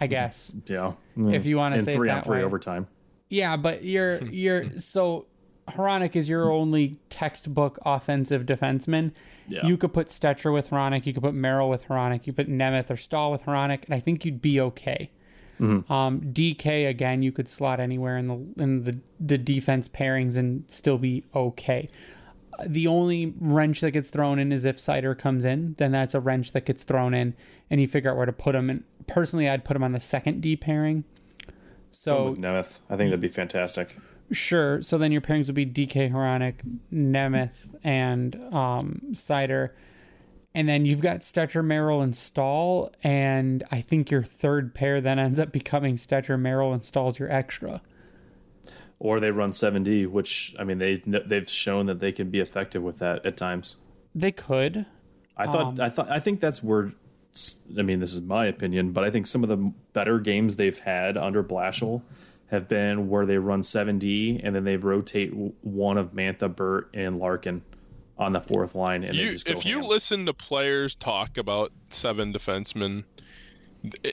I guess. Yeah, If you wanna in say it three on three way. overtime. Yeah, but you're you're so Hronek is your only textbook offensive defenseman. Yeah. You could put Stecher with Hronek, you could put Merrill with Hronek, you put Nemeth or Staal with Hronek, and I think you'd be okay. Um, DK again, you could slot anywhere in the in the the defense pairings and still be okay. The only wrench that gets thrown in is if Seider comes in, then that's a wrench that gets thrown in, and you figure out where to put him. And personally, I'd put him on the second D pairing. So with Nemeth, I think that'd be fantastic. Sure. So then your pairings would be DK Hronek, Nemeth, and um, Seider. And then you've got Stecher, Merrill, and Staal. And I think your third pair then ends up becoming Stecher, Merrill, and Staal's your extra. Or they run seven D, which I mean they they've shown that they can be effective with that at times. They could. I thought Um, I thought I think that's where I mean this is my opinion, but I think some of the better games they've had under Blashill have been where they run 7D and then they rotate one of Mantha, Burt, and Larkin on the fourth line, and they You, just go if you listen to players talk about seven defensemen,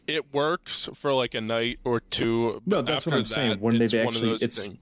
it, works for like a night or two. No, that's what I'm saying. When they've actually- it's- thing-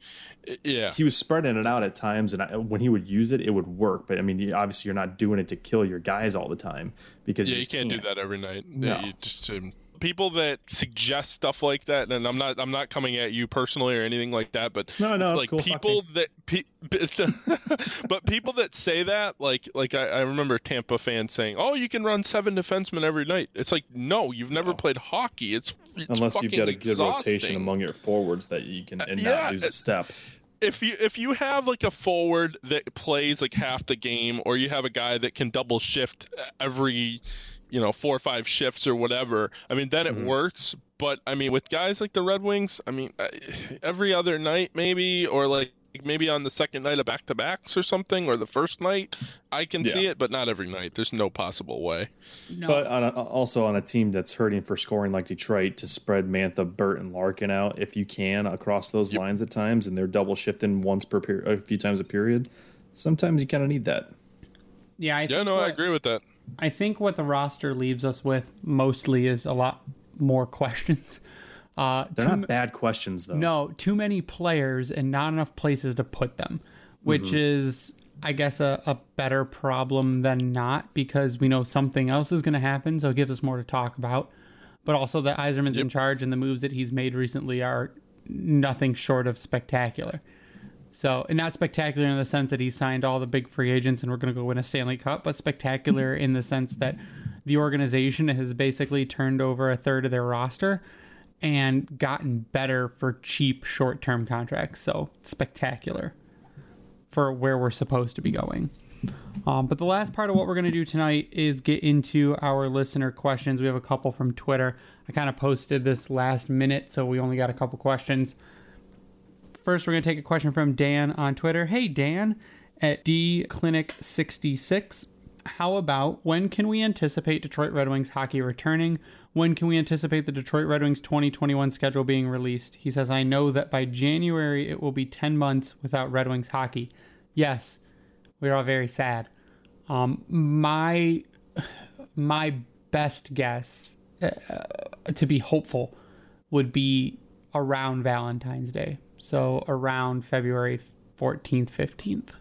yeah. he was spreading it out at times, and I, when he would use it, it would work. But I mean, obviously, you're not doing it to kill your guys all the time because Yeah, you, you just can't do that every night. Yeah, you just um, people that suggest stuff like that, and I'm not I'm not coming at you personally or anything like that, but No, no, like cool, people that pe- but people that say that, like like I, I remember Tampa fans saying, "Oh, you can run seven defensemen every night." It's like, no, you've never played hockey. It's, it's Unless you've got a fucking good rotation among your forwards that you can uh, and yeah, not lose a step. if you if you have like a forward that plays like half the game, or you have a guy that can double shift every, you know, four or five shifts or whatever, I mean, then it mm-hmm. works. But I mean, with guys like the Red Wings, I mean, every other night maybe, or like maybe on the second night of back to backs or something, or the first night, I can see it, but not every night. There's no possible way. No. But on a, also on a team that's hurting for scoring like Detroit, to spread Mantha, Burt, and Larkin out if you can across those lines at times, and they're double shifting once per period, a few times a period. Sometimes you kind of need that. yeah, I Yeah, think no, I agree with that. I think what the roster leaves us with mostly is a lot more questions. Uh, They're not bad questions though. No, too many players and not enough places to put them, which is, I guess, a, a better problem than not because we know something else is going to happen. So it gives us more to talk about. But also, that Yzerman's in charge and the moves that he's made recently are nothing short of spectacular. So, and not spectacular in the sense that he signed all the big free agents and we're going to go win a Stanley Cup, but spectacular in the sense that the organization has basically turned over a third of their roster and gotten better for cheap short term contracts. So, spectacular for where we're supposed to be going. Um, but the last part of what we're going to do tonight is get into our listener questions. We have a couple from Twitter. I kind of posted this last minute, so we only got a couple questions. First, we're going to take a question from Dan on Twitter. Hey, Dan at dclinic66. how about when can we anticipate Detroit Red Wings hockey returning? When can we anticipate the Detroit Red Wings 2021 schedule being released? He says, I know that by January it will be 10 months without Red Wings hockey. Yes, we're all very sad. Um, my my best guess uh, to be hopeful would be around Valentine's Day. So around February 14th, 15th.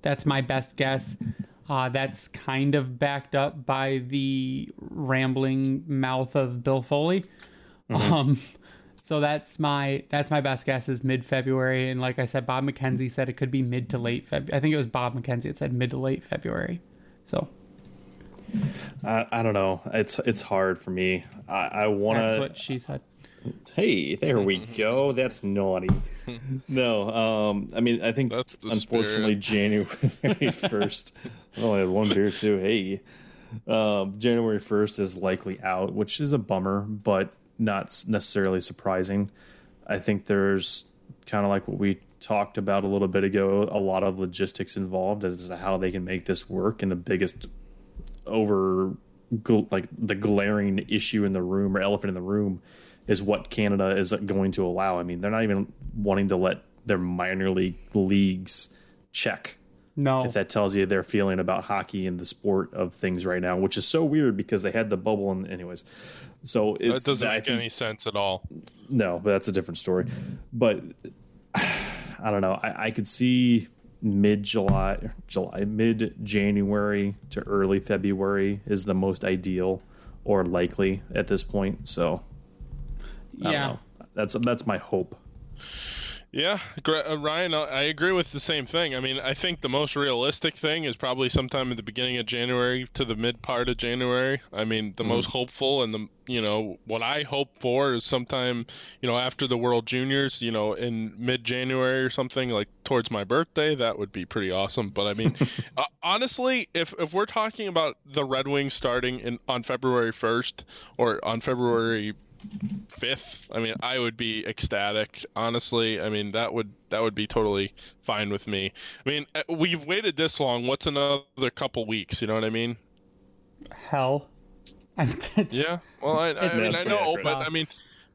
That's my best guess. Uh, that's kind of backed up by the rambling mouth of Bill Foley. Um, so that's my that's my best guess is mid February, and like I said, Bob McKenzie said it could be mid to late February. I think it was Bob McKenzie that said mid to late February. So I, I don't know. It's it's hard for me. I, I want that's to. what she said. Hey, there we go. That's naughty. No, um, I mean, I think That's unfortunately January first. I only had one beer too. Hey, um, January first is likely out, which is a bummer, but not necessarily surprising. I think there's kind of like what we talked about a little bit ago. A lot of logistics involved as to how they can make this work, and the biggest over like the glaring issue in the room or elephant in the room is what Canada is going to allow. I mean, they're not even wanting to let their minor league leagues check. No, If that tells you their feeling about hockey and the sport of things right now, which is so weird because they had the bubble and anyways. So it's That doesn't I make think- any sense at all. no, but that's a different story. But I don't know. I, I could see mid July, July, mid January to early February is the most ideal or likely at this point. So I don't yeah. know. That's that's my hope. Yeah, uh, Ryan, I agree with the same thing. I mean, I think the most realistic thing is probably sometime at the beginning of January to the mid part of January. I mean, the most hopeful and the you know what I hope for is sometime you know after the World Juniors, you know, in mid January or something like towards my birthday. That would be pretty awesome. But I mean, uh, honestly, if if we're talking about the Red Wings starting in on February first or on February fifth. I mean i would be ecstatic honestly. I mean that would that would be totally fine with me. I mean uh, we've waited this long. What's another couple weeks you know what i mean? Hell. It's- yeah well i, I mean i know pretty but i mean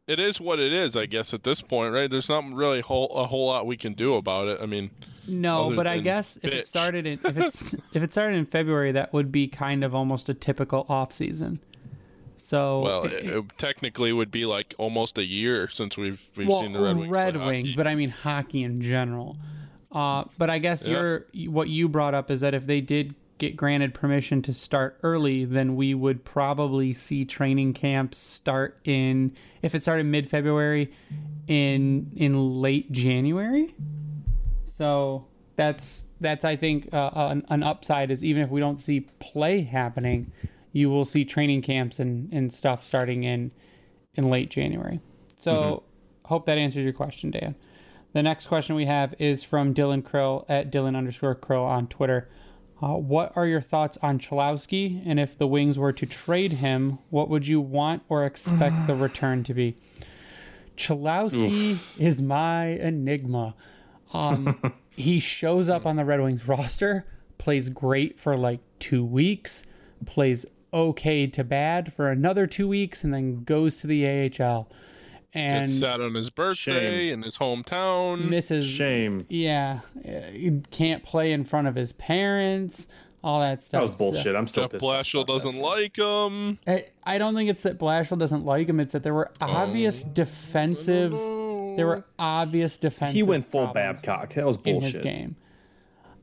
it is what it is i guess at this point right? There's not really a whole, a whole lot we can do about it. I mean No, but I than guess if it started in if it's if it started in February, that would be kind of almost a typical off season. So well it- it, it technically would be like almost a year since we've we've well, seen the red wings Red Wings, but I mean hockey in general. Uh, but I guess Yeah. you're what you brought up is that if they did get granted permission to start early, then we would probably see training camps start in if it started mid February, in in late January. So that's that's I think uh, an, an upside is even if we don't see play happening, you will see training camps and, and stuff starting in in late January. So hope that answers your question, Dan. The next question we have is from Dylan Krill at Dylan underscore Krill on Twitter. Uh, what are your thoughts on Cholowski? And if the Wings were to trade him, what would you want or expect the return to be? Cholowski is my enigma. Um, he shows up on the Red Wings roster, plays great for like two weeks, plays okay to bad for another two weeks, and then goes to the AHL and Gets sat on his birthday in his hometown misses. Shame. Yeah, he can't play in front of his parents. All that stuff. That was bullshit. I'm still Jeff pissed. off Blashill doesn't like him. I, I don't think it's that Blashill doesn't like him. It's that there were um, obvious defensive. There were obvious defensive. He went full Babcock. That was in his bullshit. game.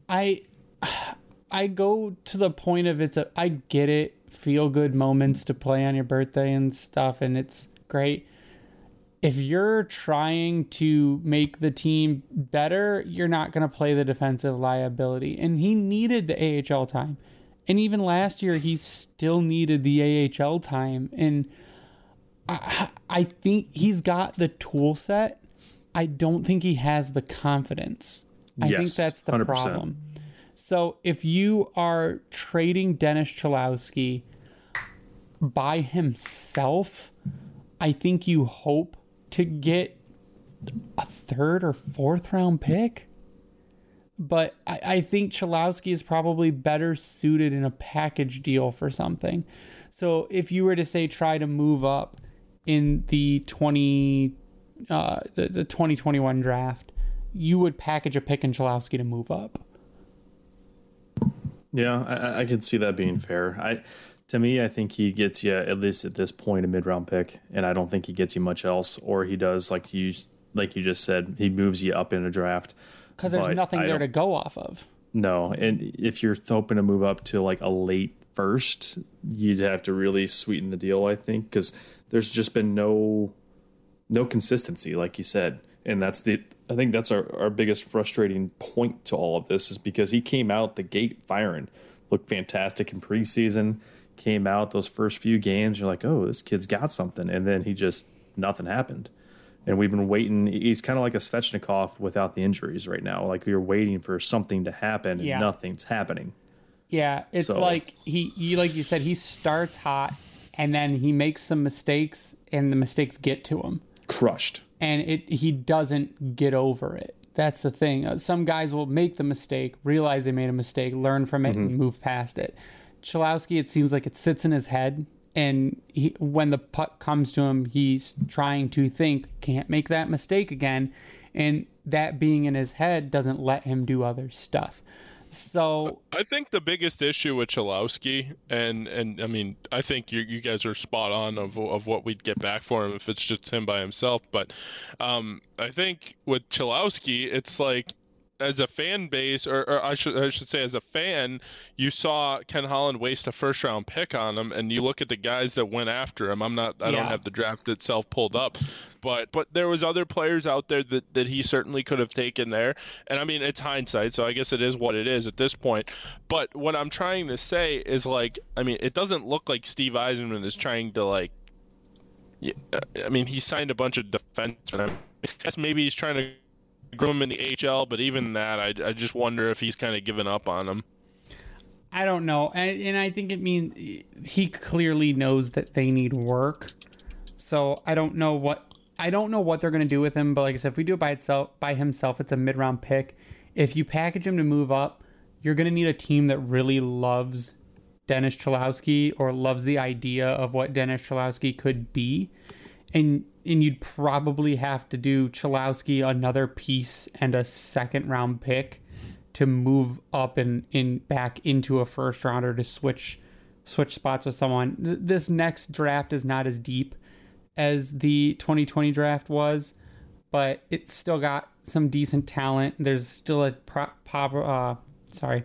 I I go to the point of it's a I get it, feel good moments to play on your birthday and stuff, and it's great. If you're trying to make the team better, you're not going to play the defensive liability. And he needed the AHL time. And even last year, he still needed the AHL time. And I, I think he's got the tool set. I don't think he has the confidence. I think Yes, that's the 100%. problem. So if you are trading Dennis Cholowski by himself, I think you hope to get a third or fourth round pick. but I, I think Cholowski is probably better suited in a package deal for something. So if you were to say try to move up in the 20 uh, the, the 2021 draft, you would package a pick in Cholowski to move up. Yeah, I, I could see that being mm-hmm. fair. I to me, I think he gets you at least at this point a mid round pick, and I don't think he gets you much else. Or he does like you like you just said, he moves you up in a draft because there's nothing I there to go off of. No, and if you're hoping to move up to like a late first, you'd have to really sweeten the deal, I think, because there's just been no no consistency, like you said, and that's the I think that's our our biggest frustrating point to all of this is because he came out the gate firing, looked fantastic in preseason, came out those first few games, you're like, oh, this kid's got something, and then he just nothing happened. And we've been waiting. He's kind of like a Svechnikov without the injuries right now. Like are waiting for something to happen, and Yeah. nothing's happening. Yeah, it's So- like he, he, like you said, he starts hot and then he makes some mistakes, and the mistakes get to him, Crushed. And it he doesn't get over it. That's the thing. Uh, Some guys will make the mistake, realize they made a mistake, learn from it, and move past it. Cholowski, it seems like it sits in his head, and he, when the puck comes to him, he's trying to think, can't make that mistake again, and that being in his head doesn't let him do other stuff. So I think the biggest issue with Cholowski, and and I mean, I think you you guys are spot on of of what we'd get back for him if it's just him by himself. But um, I think with Cholowski, it's like as a fan base, or, or I should I should say as a fan, you saw Ken Holland waste a first round pick on him, and you look at the guys that went after him. I'm not I Yeah. don't have the draft itself pulled up, but but there was other players out there that that he certainly could have taken there. And I mean it's hindsight, so I guess it is what it is at this point. But what I'm trying to say is like I mean it doesn't look like Steve Yzerman is trying to like. Yeah, uh, I mean, he signed a bunch of defensemen. I guess maybe he's trying to groom him in the HL, but even that, I, I just wonder if he's kind of given up on him. I don't know, and, and I think it means he clearly knows that they need work. So I don't know what I don't know what they're gonna do with him. But like I said, if we do it by itself by himself, it's a mid round pick. If you package him to move up, you're gonna need a team that really loves Dennis Cholowski or loves the idea of what Dennis Cholowski could be, and and you'd probably have to do Cholowski another piece and a second round pick to move up and in back into a first rounder to switch switch spots with someone. This next draft is not as deep as the 2020 draft was, but it's still got some decent talent. There's still a pro- pop, uh, sorry,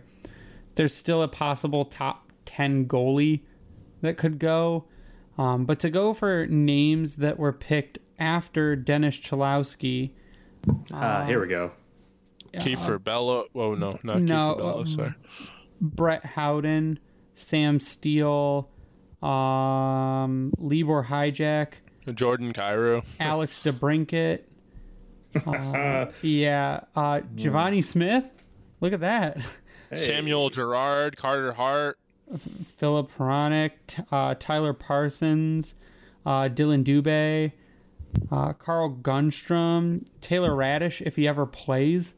there's still a possible top 10 goalie that could go. Um, but to go for names that were picked after Dennis Cholowski, Ah, here we go. Kieffer Bello. Oh no, not No, Kieffer Bello. um, Sorry. Brett Howden, Sam Steel, um, Libor Hajek, Jordan Kyrou. Alex DeBrincat. Uh, yeah, uh, Givani Smith. Look at that. Samuel Girard, Carter Hart. Filip Hronek, uh, Tyler Parsons, uh, Dylan Dubé, uh, Carl Grundstrom, Taylor Raddysh if he ever plays.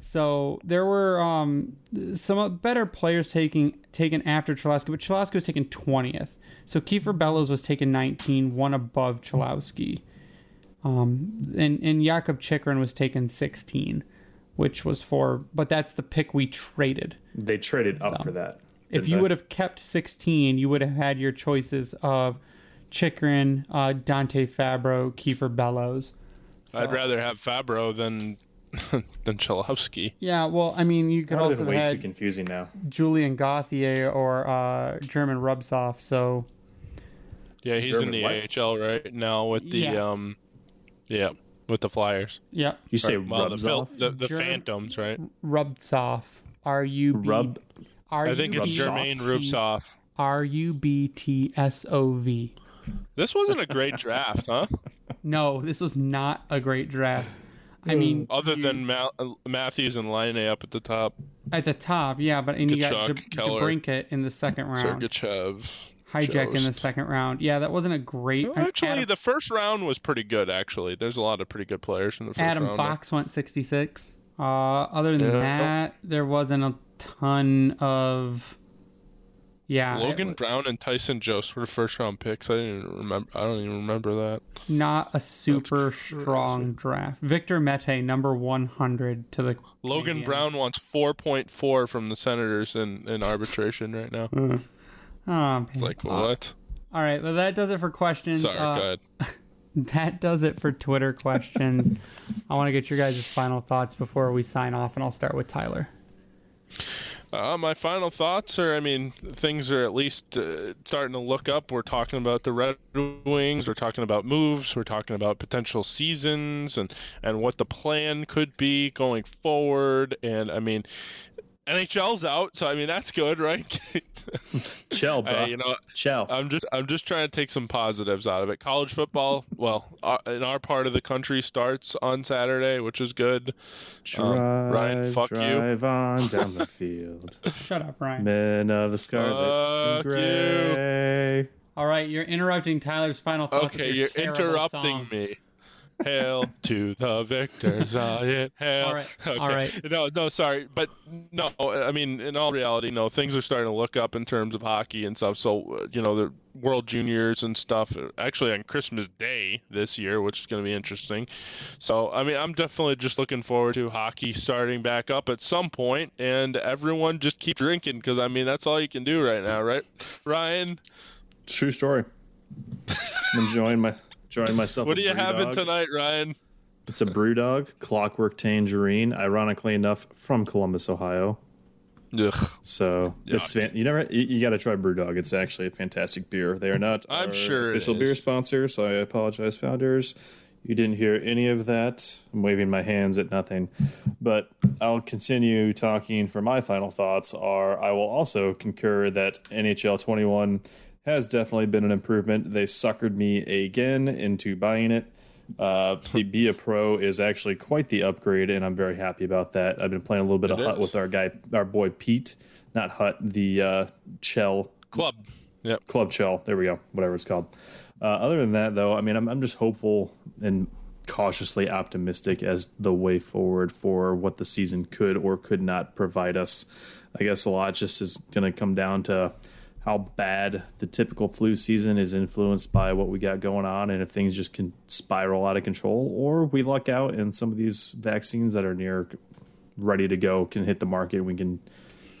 So there were um, some better players taking taken after Cholowski, but Cholowski was taken twentieth. So Kieffer Bellows was taken nineteen, one above Cholowski. Um, and and Jakob Chychrun was taken sixteen, which was for, but that's the pick we traded. They traded up So, for that. If you would have kept 16, you would have had your choices of Chychrun, uh, Dante Fabro, Kieffer Bellows. I'd rather have Fabro than than Cholowski. Yeah, well, I mean, you could That would also have been have way too confusing now. Julien Gauthier or uh, German Rubtsov. So, Yeah, he's German in the what? AHL right now with the Yeah. um, yeah, with the Flyers. yeah, You say Or, well, the, rubs off? the the German- Phantoms, right? Rubsoff. R U B. Rub. R I think it's Rubsoft. Jermaine Rubsoff. R U B T S O V. This wasn't a great draft, huh? No, this was not a great draft. I mean, Other than Ma- Matthews and Laine up at the top, at the top, yeah, but and you got De- Keller. DeBrinket in the second round. Sergachev. Hijack in the second round. Yeah, that wasn't a great. Well, actually, Adam, the first round was pretty good. Actually, there's a lot of pretty good players in the first Adam round. Adam Fox went 66. Uh, other than Yeah. that, there wasn't a ton of. Yeah, Logan wa- Brown and Tyson Jost were the first round picks. I didn't even remember. I don't even remember that. not a super strong draft. Victor Mete, number one hundred to the Logan Canadiens. Brown wants 4.4 from the Senators in, in arbitration right now. Oh, It's like, what? All right, well that does it for questions. Sorry, Uh, go ahead. that does it for Twitter questions. I want to get your guys' final thoughts before we sign off, and I'll start with Tyler. Uh, my final thoughts are I mean, things are at least uh, starting to look up. We're talking about the Red Wings, we're talking about moves, we're talking about potential seasons and, and what the plan could be going forward. And I mean, NHL's out, so I mean, that's good, right? Chill, bro. Uh, you know, Chill. I'm just I'm just trying to take some positives out of it. College football, well, uh, in our part of the country starts on Saturday, which is good. Um, Ryan, fuck you. drive on down the field. Shut up, Ryan. Men of the scarlet Fuck and you. All right, you're interrupting Tyler's final thoughts. with Okay, your you're interrupting song. me. Hail to the victors, Zion. Hail. All right, Okay. all right. No, no, sorry, but no. I mean, in all reality, no. Things are starting to look up in terms of hockey and stuff. So, uh, you know, the World Juniors and stuff. uh, Actually, on Christmas Day this year, which is going to be interesting. So, I mean, I'm definitely just looking forward to hockey starting back up at some point, and everyone just keep drinking because I mean that's all you can do right now, right, Ryan? True story. I'm enjoying my myself. What are you having dog. tonight, Ryan? It's a BrewDog, Clockwork Tangerine. Ironically enough, from Columbus, Ohio. Ugh. So it's fan- you never you, you got to try BrewDog. It's actually a fantastic beer. They are not I'm sure official beer sponsor, so I apologize, founders. You didn't hear any of that. I'm waving my hands at nothing, but I'll continue talking. For my final thoughts, are I will also concur that NHL 21 has definitely been an improvement. They suckered me again into buying it. Uh, the Be a Pro is actually quite the upgrade, and I'm very happy about that. I've been playing a little bit of It Hut with our guy, our boy Pete, not Hut, the uh, Chell Club. Yep. Club Chell. There we go, whatever it's called. Uh, other than that, though, I mean, I'm, I'm just hopeful and cautiously optimistic as the way forward for what the season could or could not provide us. I guess a lot just is going to come down to how bad the typical flu season is influenced by what we got going on and if things just can spiral out of control or we luck out and some of these vaccines that are near ready to go can hit the market and we can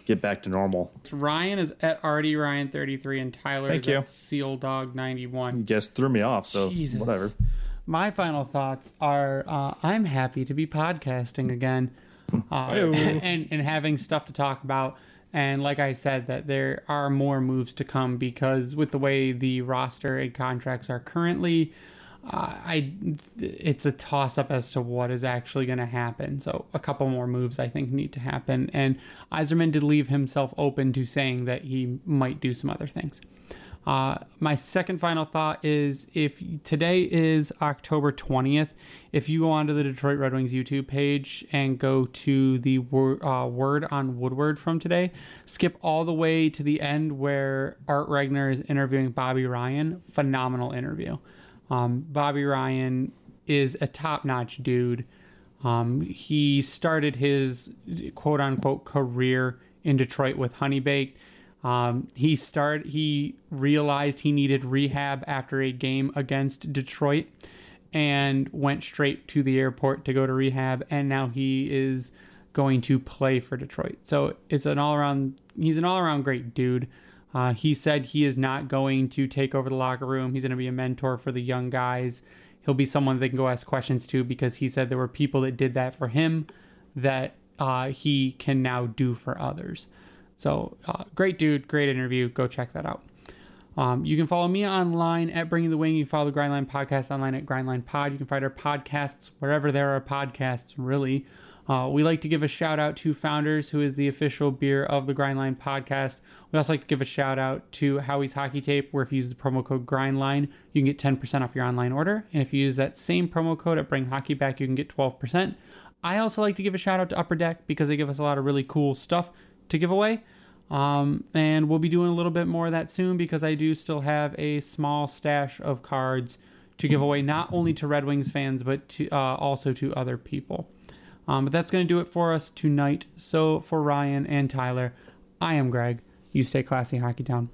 get back to normal. Ryan is at RD Ryan 33 and Tyler Thank is you. at Seal Dog 91. Guess threw me off, so Jesus. whatever. My final thoughts are uh, I'm happy to be podcasting again uh, and, and having stuff to talk about. And like I said, that there are more moves to come because with the way the roster and contracts are currently, uh, I it's a toss up as to what is actually going to happen. So a couple more moves I think need to happen. And Yzerman did leave himself open to saying that he might do some other things. Uh, my second final thought is if today is October 20th, if you go onto the Detroit Red Wings YouTube page and go to the wor- uh, word on Woodward from today, skip all the way to the end where Art Regner is interviewing Bobby Ryan. Phenomenal interview. Um, Bobby Ryan is a top notch dude. Um, he started his quote unquote career in Detroit with Honey Baked. Um, he started. He realized he needed rehab after a game against Detroit, and went straight to the airport to go to rehab. And now he is going to play for Detroit. So it's an all around. He's an all around great dude. Uh, he said he is not going to take over the locker room. He's going to be a mentor for the young guys. He'll be someone they can go ask questions to because he said there were people that did that for him that uh, he can now do for others. So, uh, great dude, great interview. Go check that out. Um, you can follow me online at Bringing the Wing. You can follow the Grindline Podcast online at Grindline Pod. You can find our podcasts wherever there are podcasts, really. Uh, we like to give a shout out to Founders, who is the official beer of the Grindline Podcast. We also like to give a shout out to Howie's Hockey Tape, where if you use the promo code Grindline, you can get 10% off your online order. And if you use that same promo code at Bring Hockey Back, you can get 12%. I also like to give a shout out to Upper Deck because they give us a lot of really cool stuff to give away. Um, and we'll be doing a little bit more of that soon because I do still have a small stash of cards to give away, not only to Red Wings fans, but to uh, also to other people. Um, but that's going to do it for us tonight. So for Ryan and Tyler, I am Greg. You stay classy, Hockey Town.